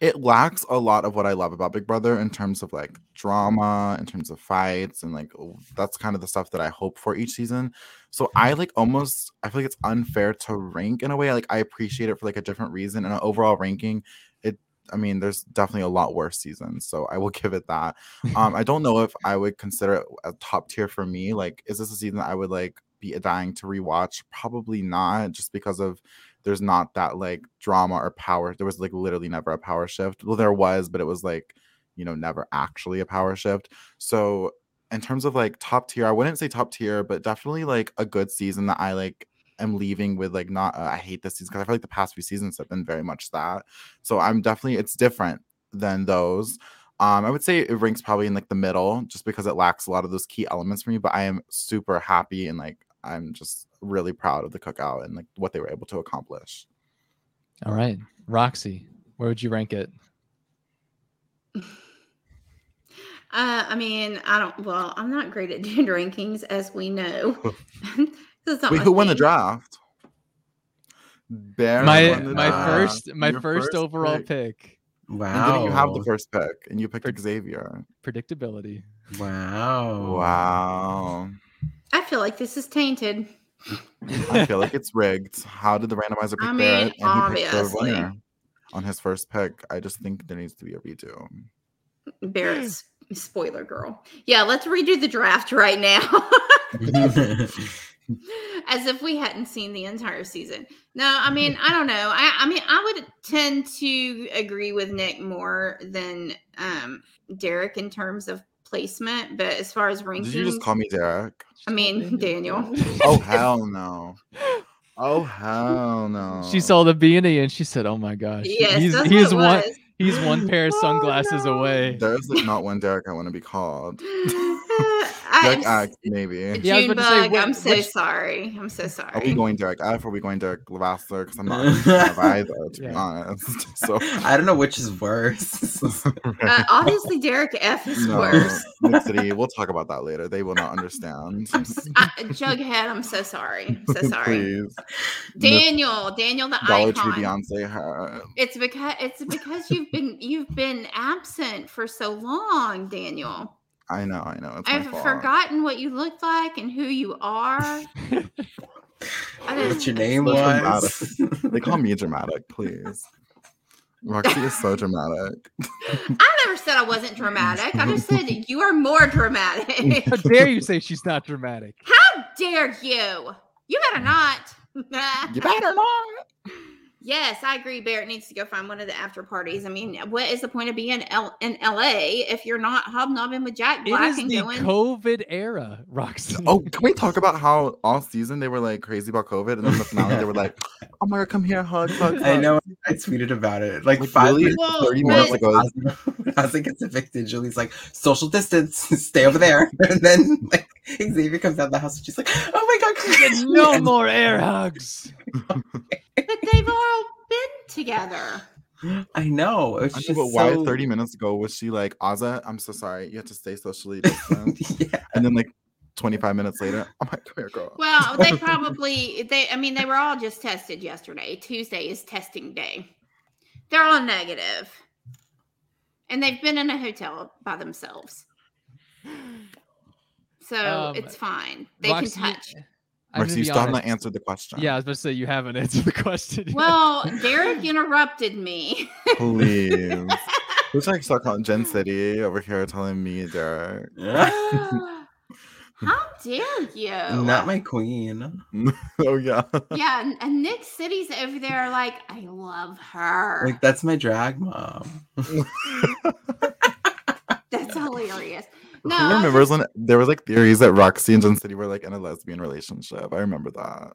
it lacks a lot of what I love about Big Brother in terms of like drama, in terms of fights, and like that's kind of the stuff that I hope for each season. So I like almost I feel like it's unfair to rank in a way. Like I appreciate it for like a different reason. And an overall ranking, it I mean, there's definitely a lot worse seasons. So I will give it that. Um, I don't know if I would consider it a top tier for me. Like, is this a season that I would like be dying to rewatch? Probably not, just because of there's not that like drama or power. There was like literally never a power shift. Well, there was, but it was like, you know, never actually a power shift. So in terms of like top tier, I wouldn't say top tier, but definitely like a good season that I like am leaving with like not uh, I hate this season because I feel like the past few seasons have been very much that. So I'm definitely it's different than those. Um, I would say it ranks probably in like the middle just because it lacks a lot of those key elements for me, but I am super happy and like I'm just really proud of the cookout and like what they were able to accomplish. All right, Roxy, where would you rank it? Uh, I mean, I don't. Well, I'm not great at doing rankings, as we know. It's not Wait, who won the draft? Baron my my draft. first my Your first, overall pick. pick. And didn't you have the first pick and you picked Xavier? Predictability. Wow. Wow. I feel like this is tainted. I feel like it's rigged. How did the randomizer pick I mean, Barrett and he picked the winner on his first pick? I just think there needs to be a redo. Barrett's spoiler girl. Yeah, let's redo the draft right now. As if we hadn't seen the entire season. No, I mean, I don't know. I, I mean, I would tend to agree with Nick more than um, Derek in terms of placement, but as far as rankings, Did you just call me Derek? I mean, Daniel. Oh hell no. Oh hell no. She saw the beanie and she said, "Oh my gosh, Yes, he's that's he's what it one was. he's one pair of sunglasses away." There's not one Derek I want to be called. I'm Derek X, maybe. Yeah, I was about to say, Junebug, which- I'm so which- sorry. I'm so sorry. Are we sorry. going Derek F or are we going Derrick Levasseur? Because I'm not a of either, to be honest. So I don't know which is worse. Uh, obviously, Derek F is no, worse. Mid City, we'll talk about that later. They will not understand. I'm s- I, Jughead, I'm so sorry. I'm so sorry. Please. Daniel, Daniel the Dollar Tree icon. Beyonce hat. It's because it's because you've been you've been absent for so long, Daniel. I know, I know. It's I've forgotten what you look like and who you are. I What your name was? They call me dramatic, please. Roxy is so dramatic. I never said I wasn't dramatic. I just said you are more dramatic. How dare you say she's not dramatic? How dare you? You better not. You better not. Yes, I agree. Barrett needs to go find one of the after parties. I mean, mm-hmm. what is the point of being in, L- in LA if you're not hobnobbing with Jack Black is and the going? COVID era, Roxy. Oh, can we talk about how all season they were like crazy about COVID, and then the finale they were like, "Oh my god, come here, hug, hug." hug. I know. I tweeted about it like, Like, five really? minutes Well, Thirty but- minutes like ago. Ozzy, Ozzy gets evicted. Julie's like, social distance, stay over there. And then like Xavier comes out of the house and she's like, oh my god, no more air hugs. But they've all been together. I know. It's I know, just but why so- 30 minutes ago was she like, Azah, I'm so sorry, you have to stay socially distant. yeah. and then like 25 minutes later, I'm like, come here, girl. Well, they probably they I mean they were all just tested yesterday. Tuesday is testing day. They're all negative. And they've been in a hotel by themselves. So Um, it's fine. They Roxy, can touch. I'm Roxy, you be still have not answered the question. Yeah, I was about to say you haven't answered the question. yet. Well, Derek interrupted me. Please. Who's like start calling Jen City over here telling me Derek? How dare you? Not my queen. oh yeah. Yeah, and, and Nick City's over there like, I love her. Like that's my drag mom. That's hilarious. Who No, remembers when there was like theories that Roxy and Jen City were like in a lesbian relationship? I remember that.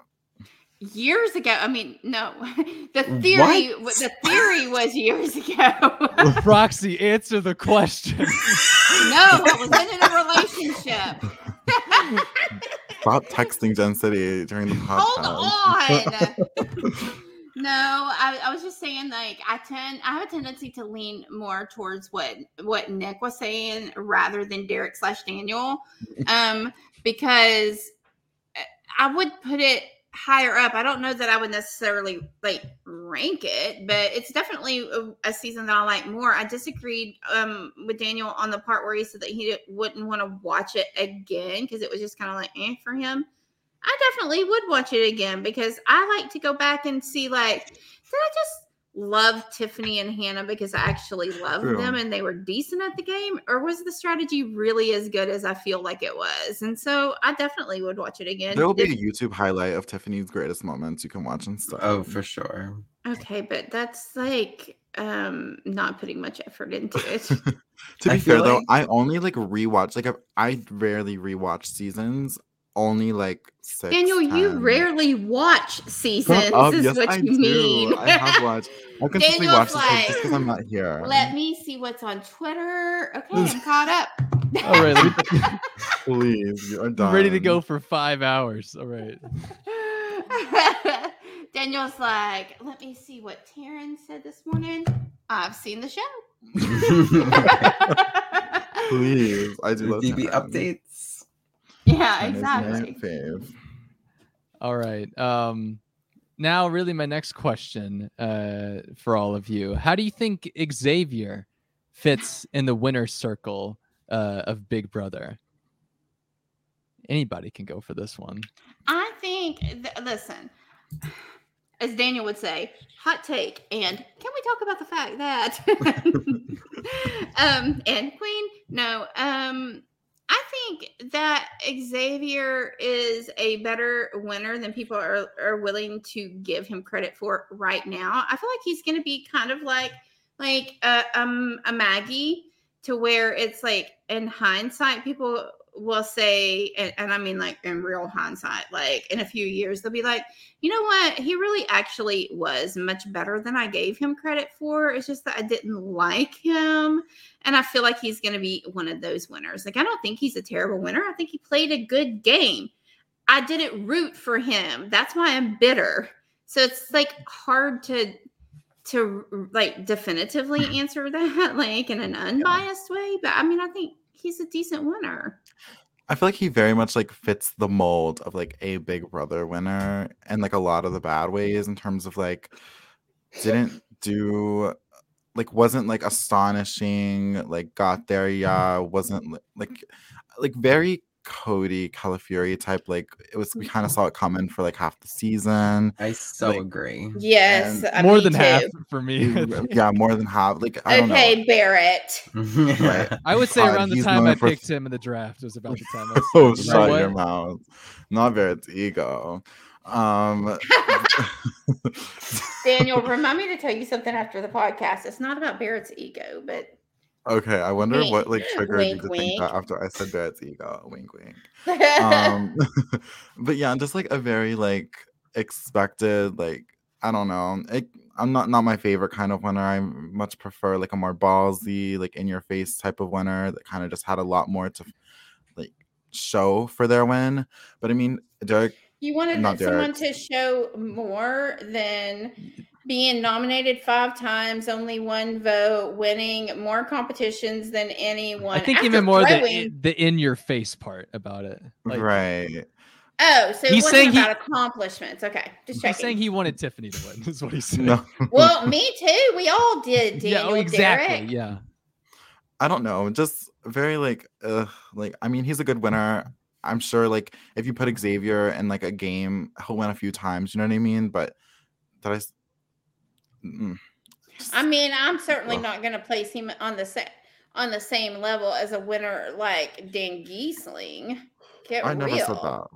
years ago. I mean, no, the theory, What? the theory was years ago. Roxy, answer the question. no, I was in a relationship. Stop texting Jen City during the Hold podcast. on. No, I, I was just saying like I tend I have a tendency to lean more towards what what Nick was saying rather than Derek slash Daniel. Um because I would put it higher up. I don't know that I would necessarily like rank it, but it's definitely a, season that I like more. I disagreed um with Daniel on the part where he said that he wouldn't want to watch it again because it was just kind of like eh for him. I definitely would watch it again because I like to go back and see like did I just love Tiffany and Hannah because I actually loved True. them and they were decent at the game or was the strategy really as good as I feel like it was? And so I definitely would watch it again. There will be If- a YouTube highlight of Tiffany's greatest moments you can watch and stuff. Oh, for sure. Okay, but that's like um not putting much effort into it. To be I fair feel though, like- I only like rewatch like I, I rarely rewatch seasons. Only like six. Daniel, you rarely watch seasons, Shut up. is Yes, what I you do. mean. I have watched. I consistently Daniel's watch this like, just because I'm not here. Let me see what's on Twitter. Okay, I'm caught up. All right, me- Please, you're done. I'm ready to go for five hours. All right. Daniel's like, let me see what Taryn said this morning. I've seen the show. Please, I do love DB Taryn. updates. Yeah, Taryn is my exactly. fave. All right. Um now really my next question uh for all of you. How do you think Xavier fits in the winner circle uh of Big Brother? Anybody can go for this one. I think, th- listen, as Daniel would say, hot take. And can we talk about the fact that, um, and Queen, no, um, I think that Xavier is a better winner than people are, are willing to give him credit for right now. I feel like he's going to be kind of like, like a, um, a Maggie to where it's like in hindsight, people will say, and, and I mean like in real hindsight, like in a few years, they'll be like, you know what? He really actually was much better than I gave him credit for. It's just that I didn't like him. And I feel like he's going to be one of those winners. Like, I don't think he's a terrible winner. I think he played a good game. I didn't root for him. That's why I'm bitter. So it's like hard to to like definitively mm-hmm. answer that like in an unbiased way but i mean i think he's a decent winner. I feel like he very much like fits the mold of like a Big Brother winner, and like a lot of the bad ways in terms of like didn't do like wasn't like astonishing, like got there, mm-hmm. yeah, wasn't like like very Cody Calafiore type. Like it was, we kind of saw it coming for like half the season. I so Like, agree. yes And uh, More me than half for me. yeah, more than half. Like I don't okay barrett know. Right. I would say God, around the time I for- picked him in the draft was about the time I was Oh, You shut what? your mouth. Not Barrett's ego. Um, daniel remind me to tell you something after the podcast it's not about barrett's ego but okay, I wonder Wink, what like triggered you wink, to think that after I said Barrett's ego. Wink, wink. Um, but yeah, just like a very like expected, like I don't know. It, I'm not not my favorite kind of winner. I much prefer like a more ballsy, like in your face type of winner that kind of just had a lot more to like show for their win. But I mean, Derek you wanted someone Derek. to show more than being nominated five times only one vote winning more competitions than anyone I think after even more the throwing- in, the in your face part about it. Like, right. Oh, so it He's wasn't saying he- about accomplishments. Okay, just He's checking. saying he wanted Tiffany to win. Is what he's saying. No. well, me too. We all did. Daniel, yeah, oh, exactly. Derek. Yeah. I don't know, just very like uh like I mean he's a good winner. I'm sure like if you put Xavier in like a game, he'll win a few times, you know what I mean? But did I s- I mean, I'm certainly Ugh. not going to place him on the sa- on the same level as a winner like Dan Gheesling. get I real. never said that.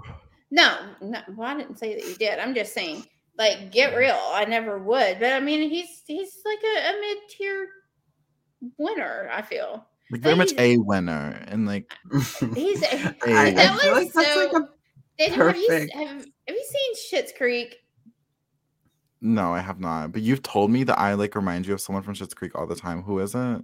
No, no, well, I didn't say that you did. I'm just saying, like, get real. I never would, but I mean, he's he's like a, a mid tier winner. I feel Like very much a winner, and like he's. I- that I was like that's so. like a Daniel, have you, perfect- have, have you seen Schitt's Creek? No, I have not. But you've told me that I like remind you of someone from Schitt's Creek all the time. Who is it?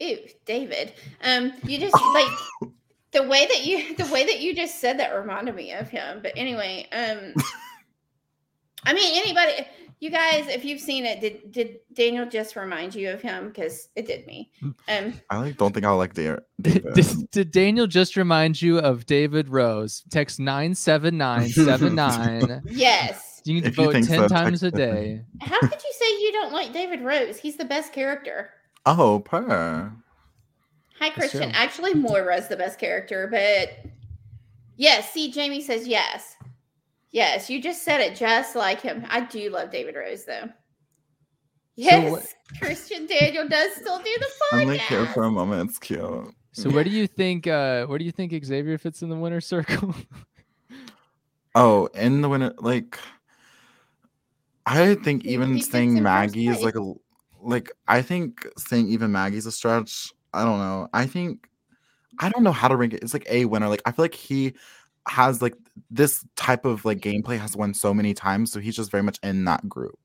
Ew, David. Um, you just like the way that you the way that you just said that reminded me of him. But anyway, um, I mean, anybody, you guys, if you've seen it, did did Daniel just remind you of him? Because it did me. Um, I like don't think I'll like Da- David. Did, did Daniel just remind you of David Rose? Text 97979. yes. You need to If vote 10 so, times a day. How could you say you don't like David Rose? He's the best character. oh, per. Hi, Christian. true. Actually, Moira's the best character, but yes. See, Jamie says yes. Yes, you just said it just like him. I do love David Rose, though. Yes, what- Christian Daniel does still do the I'm like here podcast. for a moment. It's cute. So where do you think uh where do you think Xavier fits in the winner circle? Oh, in the winner, like I think He- even he saying Maggie is like a like I think saying even Maggie's a stretch. I don't know. I think I don't know how to rank it. It's like a winner. Like I feel like he has like this type of like mm-hmm. gameplay has won so many times, so he's just very much in that group.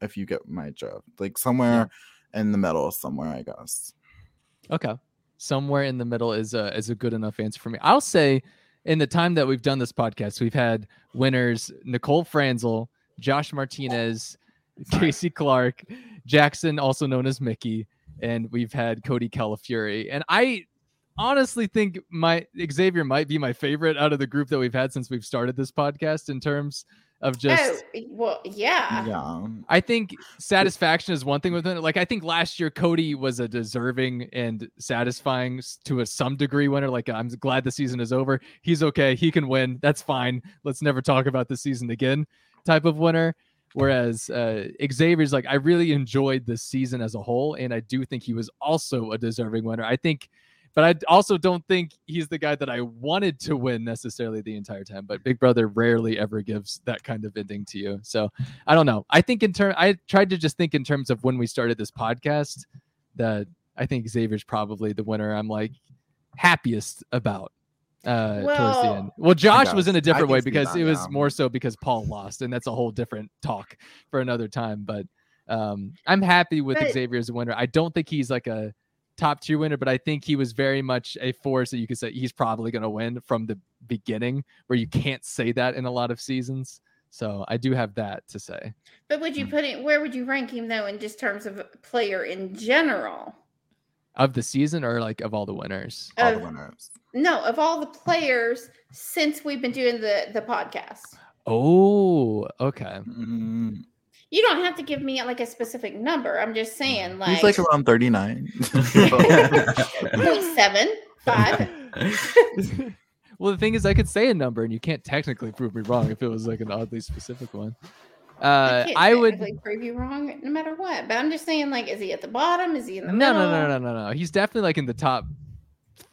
If you get my drift, like somewhere in the middle, somewhere I guess. Okay. Somewhere in the middle is a is a good enough answer for me. I'll say in the time that we've done this podcast, we've had winners Nicole Franzel, Josh Martinez, Kaycee Clark, Jackson, also known as Michie, and we've had Cody Calafiore. And I honestly think my Xavier might be my favorite out of the group that we've had since we've started this podcast in terms of just oh, well, yeah. Yeah. I think satisfaction is one thing with it. Like I think last year Cody was a deserving and satisfying to a some degree winner. Like I'm glad the season is over. He's okay. He can win. That's fine. Let's never talk about the season again. Type of winner. Whereas uh, Xavier's like I really enjoyed the season as a whole, and I do think he was also a deserving winner. I think. But I also don't think he's the guy that I wanted to win necessarily the entire time. But Big Brother rarely ever gives that kind of ending to you. So I don't know. I think in term, I tried to just think in terms of when we started this podcast that I think Xavier's probably the winner. I'm like happiest about uh towards the Well- end. Well, Josh was in a different way because it was yeah. more so because Paul lost, and that's a whole different talk for another time. But um I'm happy with But- Xavier as a winner. I don't think he's like a top tier winner, but I think he was very much a force that you could say he's probably going to win from the beginning, where you can't say that in a lot of seasons. So I do have that to say. But would you put it? Where would you rank him though, in just terms of player in general? Of the season or like of all the winners? All the winners. No, of all the players since we've been doing the the podcast. Oh, okay. Mm, You don't have to give me like a specific number. I'm just saying, like, he's like around 39. point seven five. well, the thing is, I could say a number, and you can't technically prove me wrong if it was like an oddly specific one. Uh, can't I would. prove you wrong no matter what. But I'm just saying, like, is he at the bottom? Is he in the No, middle? no, no, no, no, no. He's definitely like in the top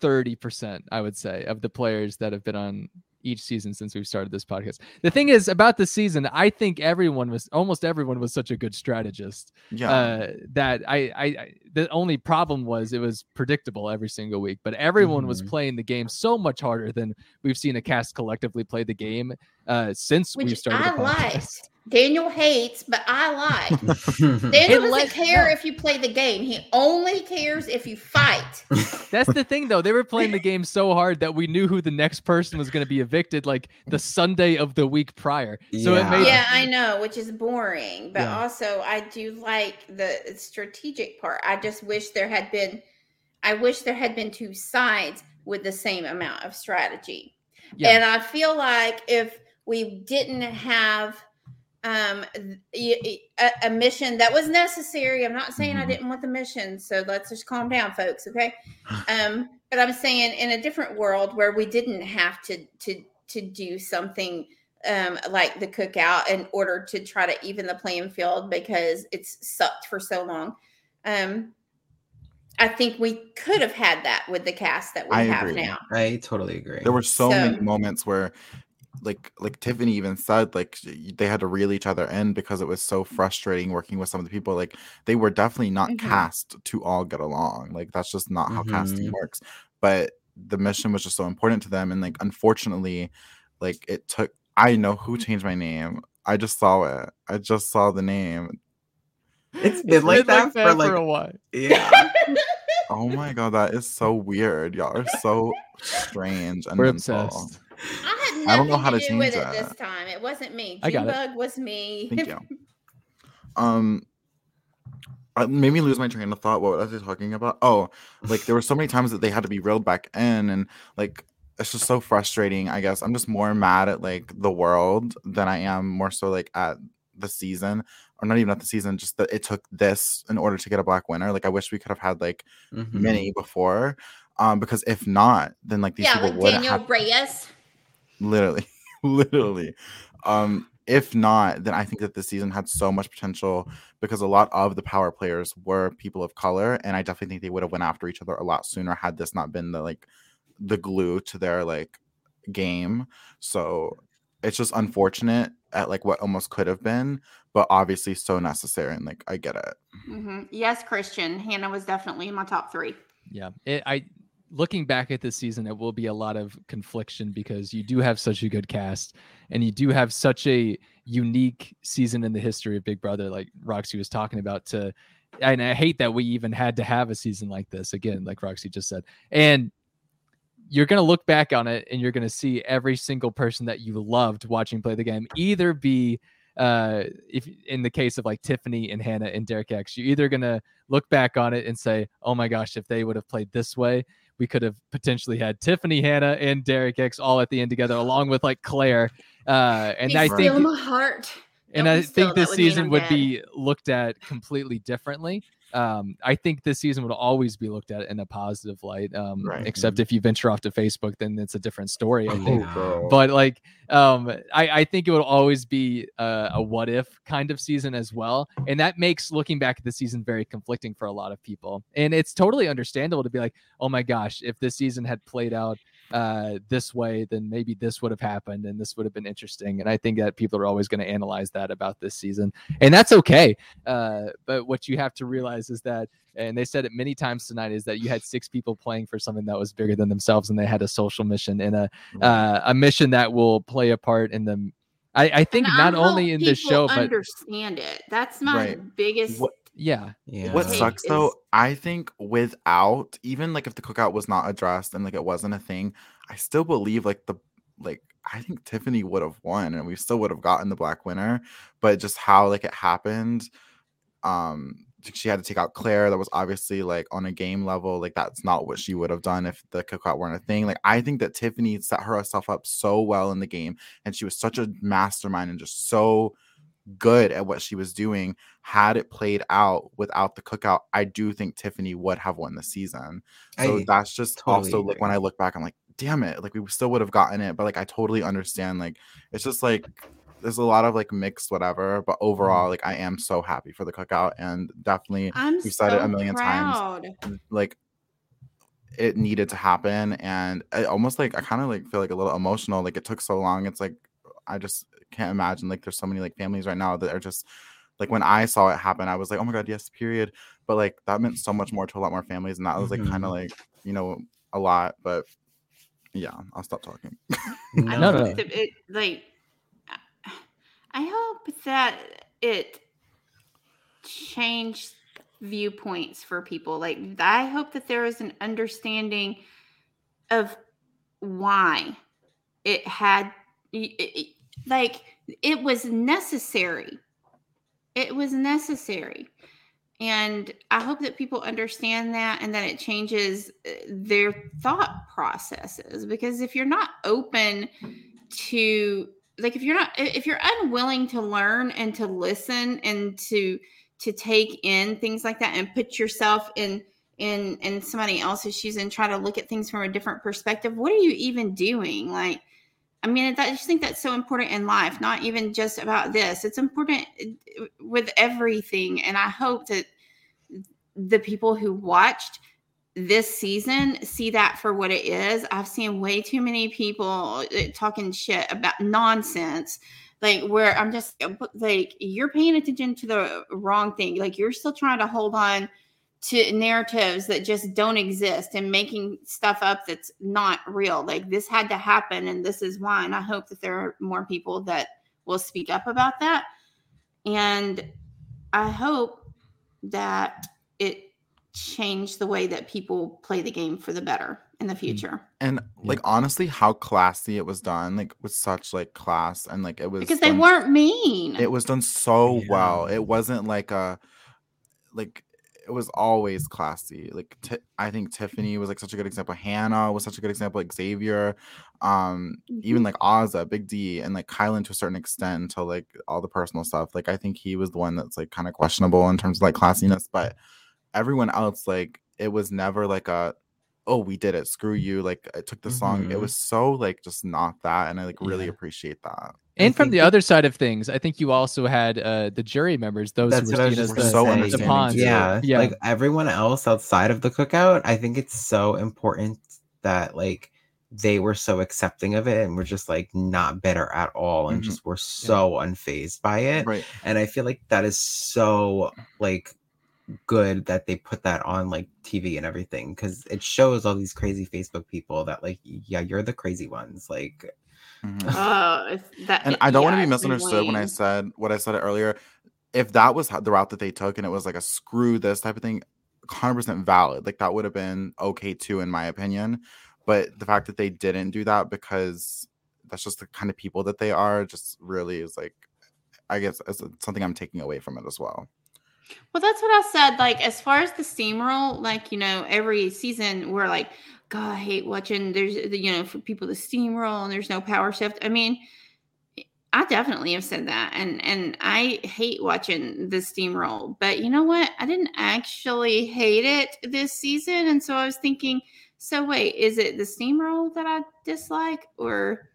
thirty percent. I would say of the players that have been on each season since we've started this podcast. The thing is about the season, I think everyone was almost everyone was such a good strategist. Yeah. Uh, that I, I, I, the only problem was it was predictable every single week, but everyone was Mhm. playing the game so much harder than we've seen a cast collectively play the game uh, since we've Which started I the podcast. liked. Daniel hates, but I like. Daniel It doesn't let- care no. if you play the game. He only cares if you fight. That's the thing, though. They were playing the game so hard that we knew who the next person was going to be evicted, like the Sunday of the week prior. So it Yeah. made yeah, I know, which is boring. But Yeah. also, I do like the strategic part. I just wish there had been. I wish there had been two sides with the same amount of strategy. Yeah. And I feel like if we didn't have um a, a mission that was necessary i'm not saying i Mhm. didn't want the mission so let's just calm down folks okay um but i'm saying in a different world where we didn't have to to to do something um like the cookout in order to try to even the playing field because it's sucked for so long um I think we could have had that with the cast that we I have agree. now. I totally agree. There were so, So- many moments where like like Tiffany even said like they had to reel each other in because it was so frustrating working with some of the people like they were definitely not Mhm. cast to all get along like that's just not how casting Mhm. works but the mission was just so important to them and like unfortunately like it took I know who changed my name I just saw it I just saw the name It's been like that for like a while. yeah. oh my god that is so weird y'all are so strange and We're mental. obsessed. I had nothing I don't know how to, to do with change it this time. It wasn't me. I got it. Junebug was me. Thank you. Um, it made me lose my train of thought. What was I talking about? Oh, like there were so many times that they had to be reeled back in, and like it's just so frustrating. I guess I'm just more mad at like the world than I am more so like at the season, or not even at the season. Just that it took this in order to get a black winner. Like I wish we could have had like Mhm. many before. Um, because if not, then like these yeah, people like would Daniel have Reyes. literally literally um if not then i think that this season had so much potential because a lot of the power players were people of color and i definitely think they would have went after each other a lot sooner had this not been the like the glue to their like game so it's just unfortunate at like what almost could have been but obviously so necessary and like i get it hmm Yes, Christian. Hannah was definitely in my top three. Yeah, it, I looking back at this season, it will be a lot of confliction because you do have such a good cast, and you do have such a unique season in the history of Big Brother, like Roxy was talking about. To and I hate that we even had to have a season like this again, like Roxy just said, and you're going to look back on it and you're going to see every single person that you loved watching play the game either be uh if in the case of like Tiffany and Hannah and Derek X you're either going to look back on it and say oh my gosh if they would have played this way we could have potentially had Tiffany Hannah and Derek X all at the end together along with like Claire uh and I think my heart. and Don't I think this season would be looked at completely differently. Um, I think this season would always be looked at in a positive light. Um, Right. except if you venture off to Facebook, then it's a different story. I Oh, think. girl. But like, um, I, I think it would always be uh, a what if kind of season as well, and that makes looking back at the season very conflicting for a lot of people. And it's totally understandable to be like, oh my gosh, if this season had played out uh this way then maybe this would have happened and this would have been interesting and i think that people are always going to analyze that about this season and that's okay uh but what you have to realize is that and they said it many times tonight is that you had six people playing for something that was bigger than themselves and they had a social mission and a uh, a mission that will play a part in them i i think And not I only in this people show but understand it. That's my Right. biggest. What- yeah Yeah. What sucks is- though, I think without even like if the cookout was not addressed and like it wasn't a thing, I still believe like the like I think Tiffany would have won and we still would have gotten the black winner, but just how like it happened, um she had to take out Claire. That was obviously like on a game level, like that's not what she would have done if the cookout weren't a thing. Like I think that Tiffany set herself up so well in the game, and she was such a mastermind and just so good at what she was doing. Had it played out without the cookout, I do think Tiffany would have won the season. So I that's just totally also like when. I look back, I'm like, damn it, like we still would have gotten it, but like I totally understand. Like it's just like there's a lot of like mixed whatever, but mm-hmm. overall, like I am so happy for the cookout and definitely I'm we've said it a million times mm, like it needed to happen and I almost like I kind of like feel like a little emotional like it took so long it's like I just can't imagine like there's so many like families right now that are just like when I saw it happen I was like oh my god yes period but like that meant so much more to a lot more families and that was like kind of mm-hmm. like you know a lot but yeah I'll stop talking I No, no, hope no. that it like. I hope that it changed viewpoints for people. Like I hope that there is an understanding of why it had it- it- like it was necessary. It was necessary. And I hope that people understand that and that it changes uh, their thought processes. Because if you're not open to, like, if you're not, if you're unwilling to learn and to listen and to, to take in things like that and put yourself in, in, in somebody else's shoes and try to look at things from a different perspective, what are you even doing? Like, I mean, I just think that's so important in life, not even just about this. It's important uh, with everything. And I hope that the people who watched this season see that for what it is. I've seen way too many people uh, talking shit about nonsense. Like where I'm just like you're paying attention to the wrong thing. Like you're still trying to hold on to narratives that just don't exist and making stuff up that's not real. Like this had to happen and this is why. And I hope that there are more people that will speak up about that. And I hope that it changed the way that people play the game for the better in the mm. future. And like honestly, how classy it was done, like with such like class and like it was Because they weren't mean. It was done so well. It wasn't like a like it was always classy. Like Ti- I think Tiffany was like such a good example. Hannah was such a good example. Like Xavier, um, even like Azah, Big D, and like Kyland to a certain extent until like all the personal stuff. Like I think he was the one that's like kind of questionable in terms of like classiness, but everyone else like it was never like a oh we did it screw you like i took the song it Mhm. was so like just not that and i like really Yeah. appreciate that And from the that- other side of things, I think you also had uh, the jury members, those who were was seen as just the, gonna so say. the understanding pawns. Yeah, Yeah. like everyone else outside of the cookout, I think it's so important that like they were so accepting of it and were just like not bitter at all and Mhm. just were so unfazed by it. right And I feel like that is so like good that they put that on like TV and everything because it shows all these crazy Facebook people that like yeah you're the crazy ones like Mhm. Oh, that and I don't want to be misunderstood when I said what I said earlier. If that was the route that they took and it was like a screw this type of thing, 100% valid. Like that would have been okay too, in my opinion. But the fact that they didn't do that because that's just the kind of people that they are, just really is like, I guess, it's something I'm taking away from it as well. Well, that's what I said. Like, as far as the steamroll, like, you know, every season we're like, God, I hate watching there's, the, you know, for people to steamroll and there's no power shift. I mean, I definitely have said that. And, and I hate watching the steamroll. But you know what? I didn't actually hate it this season. And so I was thinking, so wait, is it the steamroll that I dislike or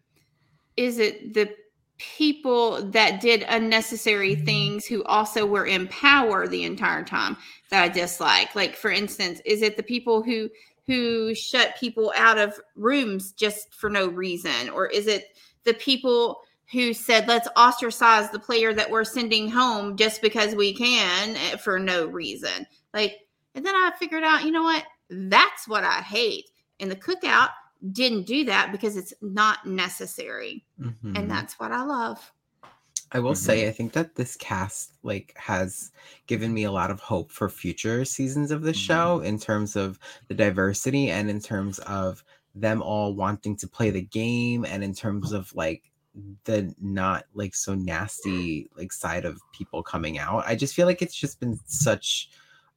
is it the people that did unnecessary things who also were in power the entire time that I dislike. Like for instance, is it the people who who shut people out of rooms just for no reason or is it the people who said let's ostracize the player that we're sending home just because we can eh, for no reason. Like and then I figured out, you know what? That's what I hate. In the cookout didn't do that because it's not necessary mhm. and that's what I love. I will Mm-hmm. say I think that this cast like has given me a lot of hope for future seasons of the Mm-hmm. show in terms of the diversity and in terms of them all wanting to play the game and in terms of like the not like so nasty like side of people coming out. I just feel like it's just been such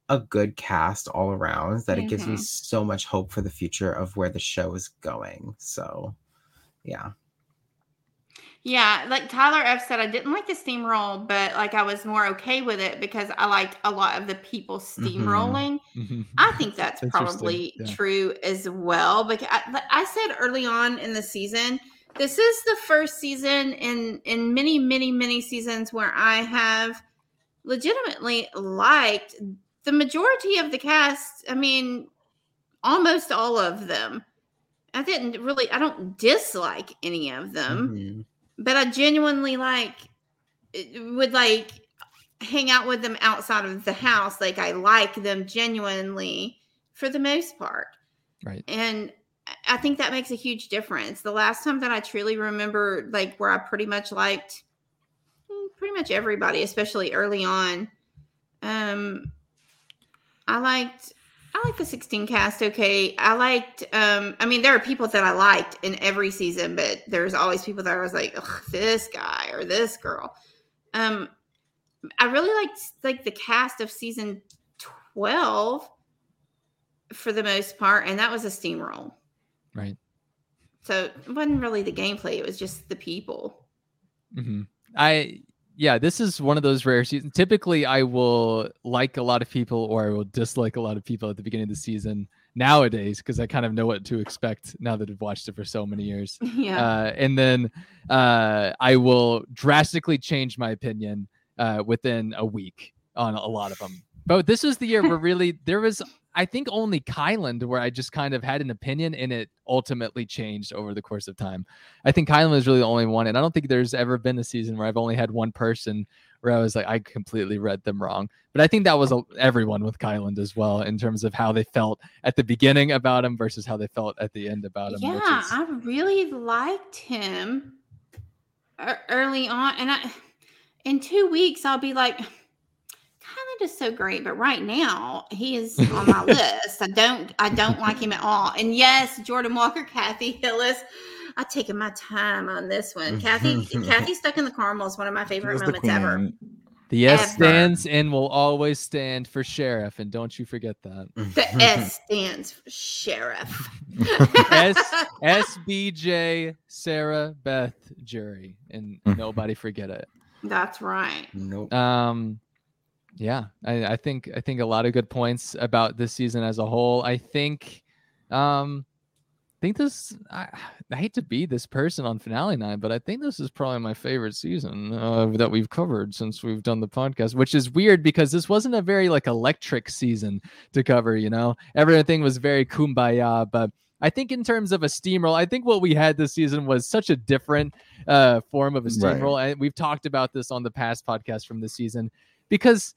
a good cast all around that it gives me Mhm. so much hope for the future of where the show is going. So yeah. Yeah, like Tyler F said, I didn't like the steamroll, but like I was more okay with it because I liked a lot of the people steamrolling. Mhm. I think that's Interesting, probably yeah. true as well. Because I, like I said early on in the season, this is the first season in in many, many, many seasons where I have legitimately liked the majority of the cast. I mean, almost all of them. I didn't really. I don't dislike any of them Mhm. but I genuinely like would like hang out with them outside of the house. Like I like them genuinely for the most part. Right. And I- I think that makes a huge difference. The last time that I truly remember like where I pretty much liked mm, pretty much everybody, especially early on. Um I liked I like the 16 cast okay. I liked um I mean there are people that I liked in every season, but there's always people that I was like, Ugh, this guy or this girl. Um I really liked like the cast of season 12 for the most part, and that was a steamroll. Right. So it wasn't really the gameplay, it was just the people. hmm I yeah, this is one of those rare seasons. Typically, I will like a lot of people or I will dislike a lot of people at the beginning of the season nowadays because I kind of know what to expect now that I've watched it for so many years. Yeah. Uh, and then uh, I will drastically change my opinion uh, within a week on a lot of them. But this is the year where really there was I think only Kyland where I just kind of had an opinion and it ultimately changed over the course of time. I think Kyland was really the only one, and I don't think there's ever been a season where I've only had one person where I was like, I completely read them wrong. But I think that was a, everyone with Kyland as well in terms of how they felt at the beginning about him versus how they felt at the end about him. Yeah, is- I really liked him early on, and I in two weeks I'll be like, Kyland is so great, but right now he is on my list. I don't, I don't like him at all. And yes, Jordan Walker, Kathy Hillis. I've taken my time on this one. Kathy, Kathy stuck in the caramel is one of my favorite was the moments ever. the S ever. stands and will always stand for sheriff, and don't you forget that. The S stands for sheriff. S SBJ Sarah Beth Jury, and Mhm. nobody forget it. That's right. Nope. Um, yeah, I, I think I think a lot of good points about this season as a whole. I think, um, I think this. I, I hate to be this person on finale night, but I think this is probably my favorite season uh, that we've covered since we've done the podcast. Which is weird because this wasn't a very like electric season to cover. You know, everything was very kumbaya, but. I think in terms of a steamroll, I think what we had this season was such a different uh, form of a Right. steamroll. And we've talked about this on the past podcast from this season because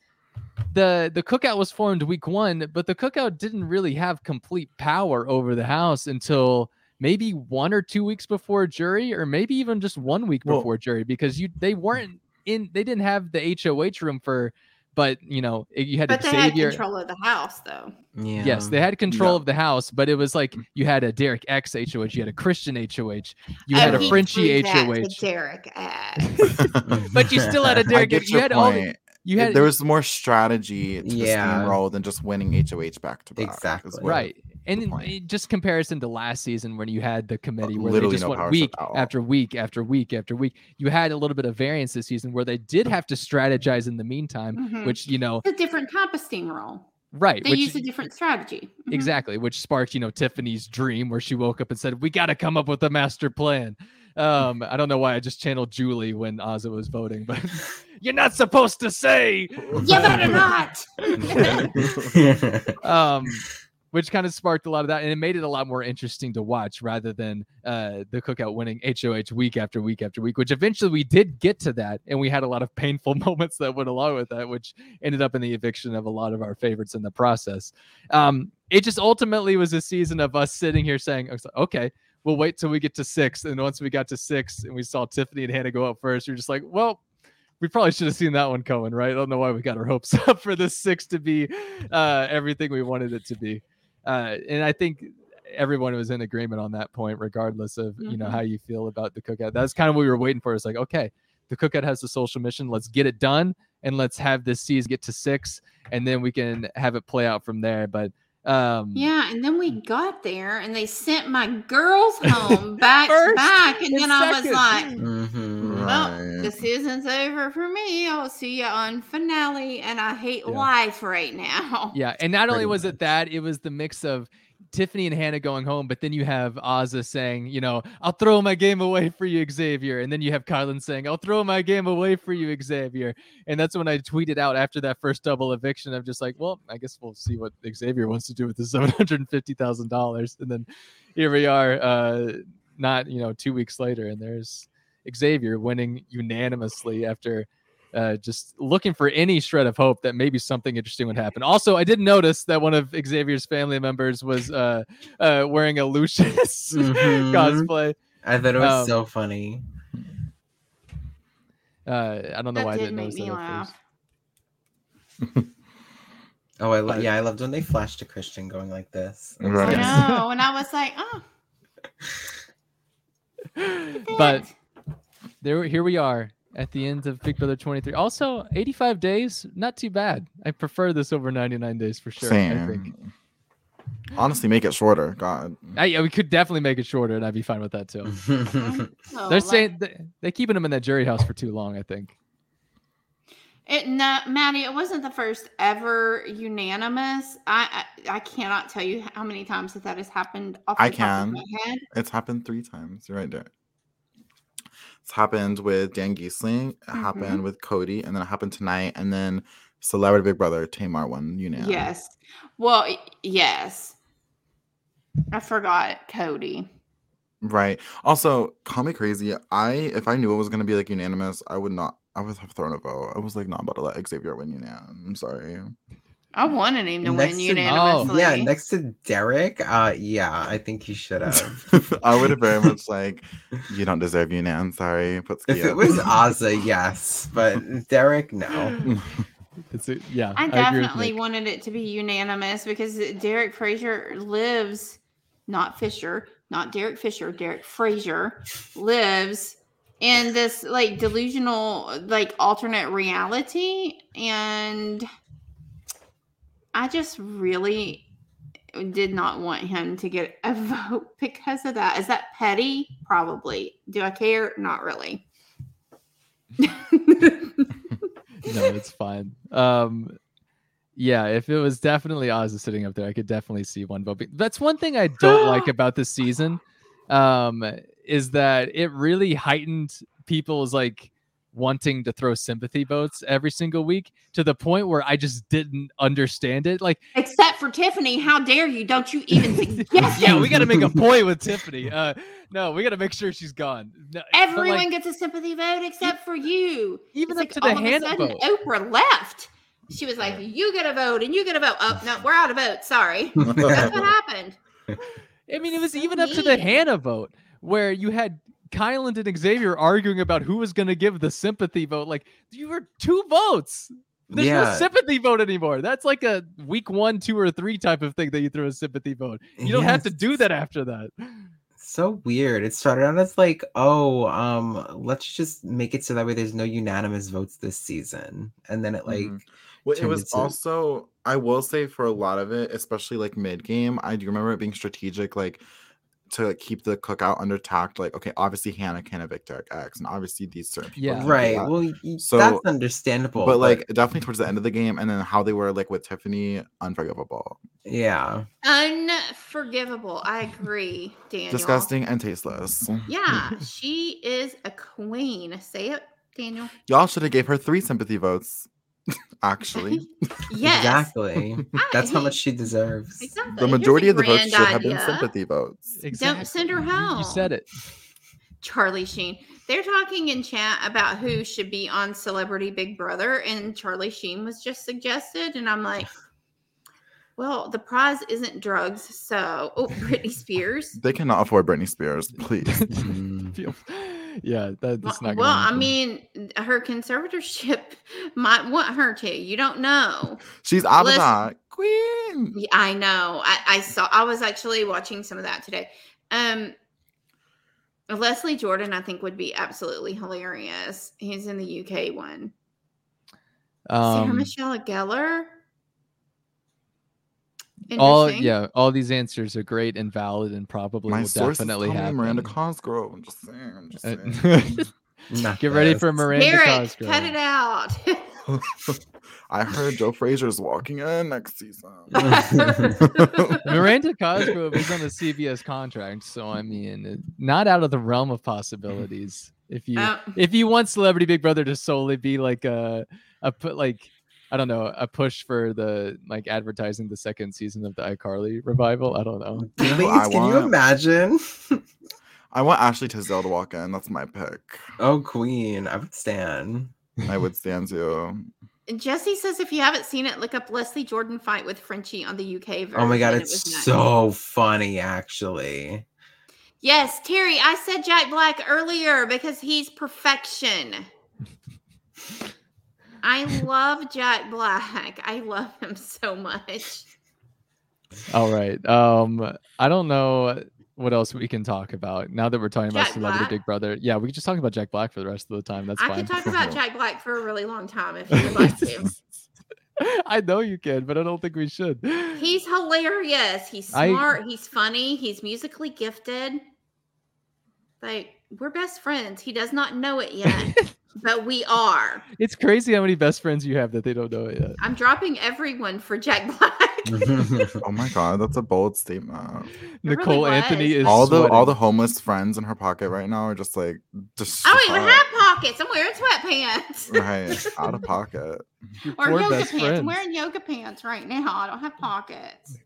the the cookout was formed week one, but the cookout didn't really have complete power over the house until maybe one or two weeks before jury, or maybe even just one week Well- before jury, because you they weren't in they didn't have the HOH room for, but you know you had But they had Xavier. control of the house, though. Yeah. Yes, they had control Yeah. of the house, but it was like you had a Derek X HOH, you had a Christian HOH, you oh, had Oh, a he Frenchie threw that HOH, Derek X. but you still had a Derek. get X. You your had all the, point. You had there was more strategy to Yeah. the steamroll than just winning HOH back to back. Exactly. right and in- just comparison to last season when you had the committee where they just no went week set at all. after week after week after week you had a little bit of variance this season where they did have to strategize in the meantime Mhm. which you know It's a different type of steamroll. right They which, use a different strategy. Mhm. exactly which sparked you know tiffany's dream where she woke up and said we got to come up with a master plan um i don't know why i just channeled julie when azah was voting but you're not supposed to say You better not. um which kind of sparked a lot of that and it made it a lot more interesting to watch rather than uh the cookout winning HOH week after week after week which eventually we did get to that and we had a lot of painful moments that went along with that which ended up in the eviction of a lot of our favorites in the process um it just ultimately was a season of us sitting here saying okay we'll wait till we get to six and once we got to six and we saw Tiffany and Hannah go up first you're just like well we probably should have seen that one coming, right? I don't know why we got our hopes up for the six to be uh, everything we wanted it to be. Uh, and I think everyone was in agreement on that point, regardless of you know Mhm. how you feel about the cookout. That's kind of what we were waiting for. It's like, okay, the cookout has the social mission. Let's get it done, and let's have this season get to six, and then we can have it play out from there. But um, Yeah, and then we got there and they sent my girls home back First back. And and then I was second. like, Mhm. Well, the season's over for me. I'll see you on finale. And I hate Yeah. life right now. Yeah, and not only Pretty was it that, it was the mix of Tiffany and Hannah going home, but then you have Azah saying, you know, I'll throw my game away for you, Xavier. And then you have Kyland saying, I'll throw my game away for you, Xavier. And that's when I tweeted out after that first double eviction. I'm just like, well, I guess we'll see what Xavier wants to do with the $750,000. And then here we are, uh, not, you know, two weeks later, and there's Xavier winning unanimously after uh, just looking for any shred of hope that maybe something interesting would happen. Also, I did notice that one of Xavier's family members was uh, uh, wearing a Lucius Mhm. cosplay. I thought it was Um, so funny. Uh, I don't know That why I did didn't make notice me that laugh. Oh, I lo- yeah, I loved when they flashed to Christian going like this. It Right. I know. And I was like, oh, but there, here we are at the end of Big Brother 23. Also, 85 days, not too bad. I prefer this over 99 days for sure. I think. Same. Honestly, make it shorter. God. I, yeah, we could definitely make it shorter, and I'd be fine with that too. They're saying they, they're keeping them in that jury house for too long. I think. It no, Maddie, it wasn't the first ever unanimous. I I, I cannot tell you how many times that that has happened. Off I the top of can. my head. It's happened three times. You're right there. It's happened with Dan Gheesling. It Mm-hmm. happened with Cody, and then it happened tonight. And then Celebrity Big Brother, Tamar won unanimous. Yes. Well, yes. I forgot Cody. Right. Also, call me crazy. I if I knew it was gonna be like unanimous, I would not. I would have thrown a vote. I was like not about to let Xavier win unanimous. I'm sorry. I wanted him to Next win to- unanimously. yeah, next to Derek. Uh, yeah, I think he should have. I would have very much like you don't deserve unan. Sorry. Put if Ski it was Ozzy, yes, but Derek, no. It's a, yeah. I agree with definitely wanted it to be unanimous because Derek Frazier lives, not Fisher, not Derek Fisher, Derek Frazier lives in this like delusional, like alternate reality. And I just really did not want him to get a vote because of that. Is that petty? Probably. Do I care? Not really. no, it's fine. Um, yeah, if it was definitely Oz is sitting up there, I could definitely see one vote. That's one thing I don't like about this season, um, is that it really heightened people's like wanting to throw sympathy votes every single week to the point where I just didn't understand it. Like, Except for Tiffany, how dare you? Don't you even suggest yeah, we got to make a point with Tiffany. Uh, no, we got to make sure she's gone. No, Everyone like, gets a sympathy vote except for you. Even It's up like to the all of a sudden, vote. Oprah left. She was like, "You get a vote, and you get a vote." Oh no, we're out of votes. Sorry, that's what happened. I mean, it was even up to the Hannah vote where you had Kyland and Xavier arguing about who was going to give the sympathy vote. Like, you were two votes. There's no Yeah. sympathy vote anymore. That's like a week one, two, or three type of thing that you throw a sympathy vote. You don't have to do that after that. So weird. It started out as like, oh, um, let's just make it so that way there's no unanimous votes this season, and then it like, Mhm. Well, it was into- also, I will say, for a lot of it, especially like mid game, I do remember it being strategic, like to like, keep the cookout under tact. Like, okay, obviously Hannah can evict Derek X, and obviously these certain people. Yeah. right. that. Well, So- that's understandable. but like definitely towards the end of the game, and then how they were like with Tiffany, unforgivable, yeah, Unforgivable. I agree, Daniel. disgusting, and tasteless. Yeah, she is a queen. Say it, Daniel. Y'all should have gave her three sympathy votes. Actually, Yes. exactly. That's how much she deserves. Exactly. the majority of the votes grand should have been sympathy votes. Don't send her home. You said it. Charlie Sheen. They're talking in chat about who should be on Celebrity Big Brother, and Charlie Sheen was just suggested, and I'm like, well, the prize isn't drugs, so oh, Britney Spears. They cannot afford Britney Spears, please. Yeah, that, that's not. well, I mean, her conservatorship might want her to. You don't know. She's that. Queen. Yeah, I know. I, I saw. I was actually watching some of that today. Um, Leslie Jordan, I think, would be absolutely hilarious. He's in the UK one. Sarah Um, Michelle Gellar. All yeah, all these answers are great and valid, and probably My will sources definitely tell happen. Miranda Cosgrove. I'm just saying. I'm just Uh, saying. Not Get ready for this. Miranda Derek, Cosgrove. cut it out. I heard Joe Frazier's walking in next season. Miranda Cosgrove is on a CBS contract, so I mean, not out of the realm of possibilities. If you Oh. if you want Celebrity Big Brother to solely be like a a put like I don't know a push for the like advertising the second season of the iCarly revival, I don't know. You know who Please, I can you imagine? I want Ashley Tisdale to walk in. That's my pick. Oh, Queen, I would stand. I would stand to. Jesse says if you haven't seen it, look up Leslie Jordan fight with Frenchie on the UK version. Oh my god, it's was nuts. so funny, actually. Yes, Terry, I said Jack Black earlier because he's perfection. I love Jack Black. I love him so much. All right. Um, I don't know what else we can talk about now that we're talking about Jack Celebrity Black? Big Brother. Yeah, we can just talk about Jack Black for the rest of the time. That's I fine. could talk about Jack Black for a really long time if you would like to. I know you can, but I don't think we should. He's hilarious. He's I- smart. He's funny. He's musically gifted. Like, we're best friends. He does not know it yet, but we are. It's crazy how many best friends you have that they don't know it yet. I'm dropping everyone for Jack Black. Oh my god, that's a bold statement. really Nicole was. Anthony is all the all the homeless friends in her pocket right now are just like just I don't even have pockets. I'm wearing sweatpants. Right. Out of pocket. Your Or yoga best pants. I'm wearing yoga pants right now. I don't have pockets.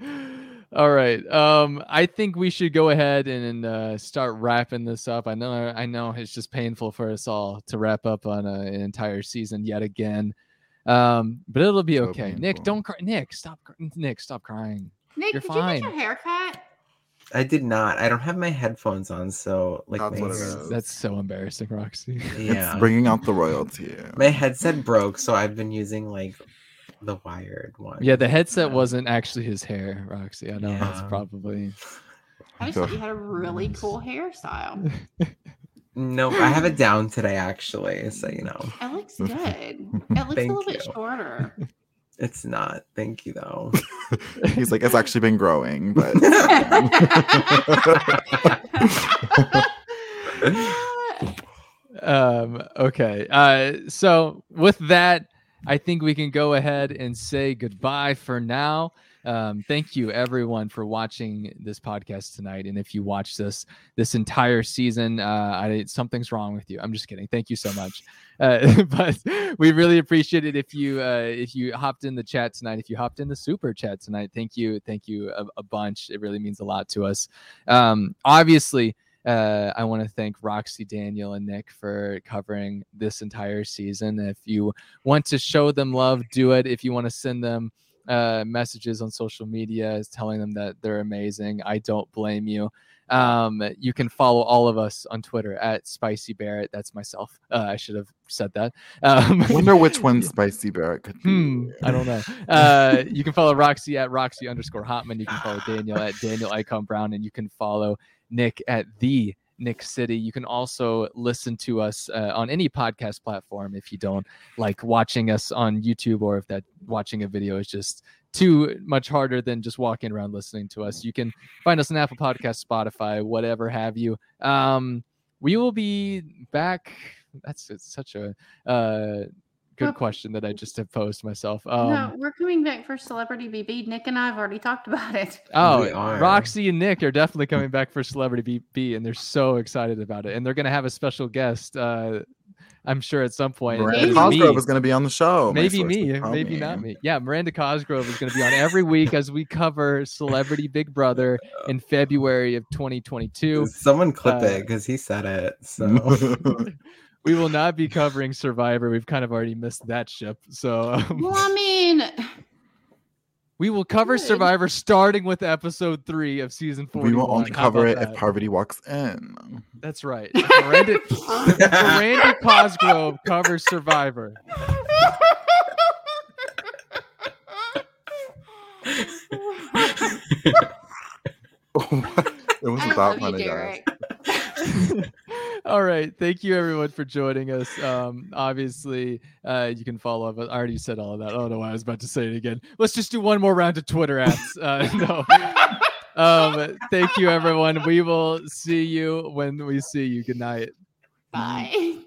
All right. Um, I think we should go ahead and uh, start wrapping this up. I know, I know, it's just painful for us all to wrap up on a, an entire season yet again. Um, but it'll be So okay. Nick, don't cry. Nick, stop. Nick, stop crying. Nick, You're did fine. you get your haircut? I did not. I don't have my headphones on, so like That's my, what it is. That's so embarrassing, Roxy. yeah, It's bringing out the royalty. my headset broke, so I've been using like the wired one. Yeah, the headset Yeah. wasn't actually his hair, Roxy. I know that's probably. I just thought you had a really cool hairstyle. Nope, I have it down today actually, so you know. It looks good. It looks a Thank little bit shorter. It's not. Thank you though. He's like, it's actually been growing, but um okay uh so with that i think we can go ahead and say goodbye for now. Um thank you everyone for watching this podcast tonight. And if you watched this this entire season uh I, something's wrong with you. I'm just kidding. Thank you so much. Uh, but we really appreciate it if you uh if you hopped in the chat tonight if you hopped in the super chat tonight. Thank you. Thank you a, a bunch. It really means a lot to us. Um obviously uh, I want to thank Roxy, Daniel, and Nick for covering this entire season. If you want to show them love, do it. If you want to send them uh, messages on social media telling them that they're amazing, I don't blame you. Um, you can follow all of us on Twitter at Spicy Barrett. That's myself. Uh, I should have said that. Um, I wonder which one Spicy Barrett could be. Hmm, I don't know. Uh, you can follow Roxy at Roxy underscore Hotman. You can follow Daniel at Daniel Icon Brown, and you can follow Nick at the Nick City. You can also listen to us uh, on any podcast platform if you don't like watching us on YouTube or if that watching a video is just too much harder than just walking around listening to us. You can find us on Apple Podcast, Spotify, whatever have you. Um, we will be back. That's such a uh, good question that I just have posed myself. Um, no, we're coming back for Celebrity BB. Nick and I have already talked about it. Oh, Roxy and Nick are definitely coming back for Celebrity BB, and they're so excited about it. And they're going to have a special guest, uh, I'm sure, at some point. Miranda Maybe Cosgrove me. is going to be on the show. Maybe me, maybe not me. Yeah, Miranda Cosgrove is going to be on every week as we cover Celebrity Big Brother in February of 2022. Someone clip Uh, it because he said it. So We will not be covering Survivor. We've kind of already missed that ship. So um, Well, I mean, we will cover Good. Survivor starting with episode three of season four. we will only cover it if Parvati walks in. That's right. Miranda, Miranda Cosgrove covers Survivor. it was I without love you, funny, guys. All right. Thank you everyone for joining us. Um, obviously, uh, you can follow up. I already said all of that. I don't know why I was about to say it again. Let's just do one more round of Twitter ads. Uh, no. Um, thank you everyone. We will see you when we see you. Good night. Bye.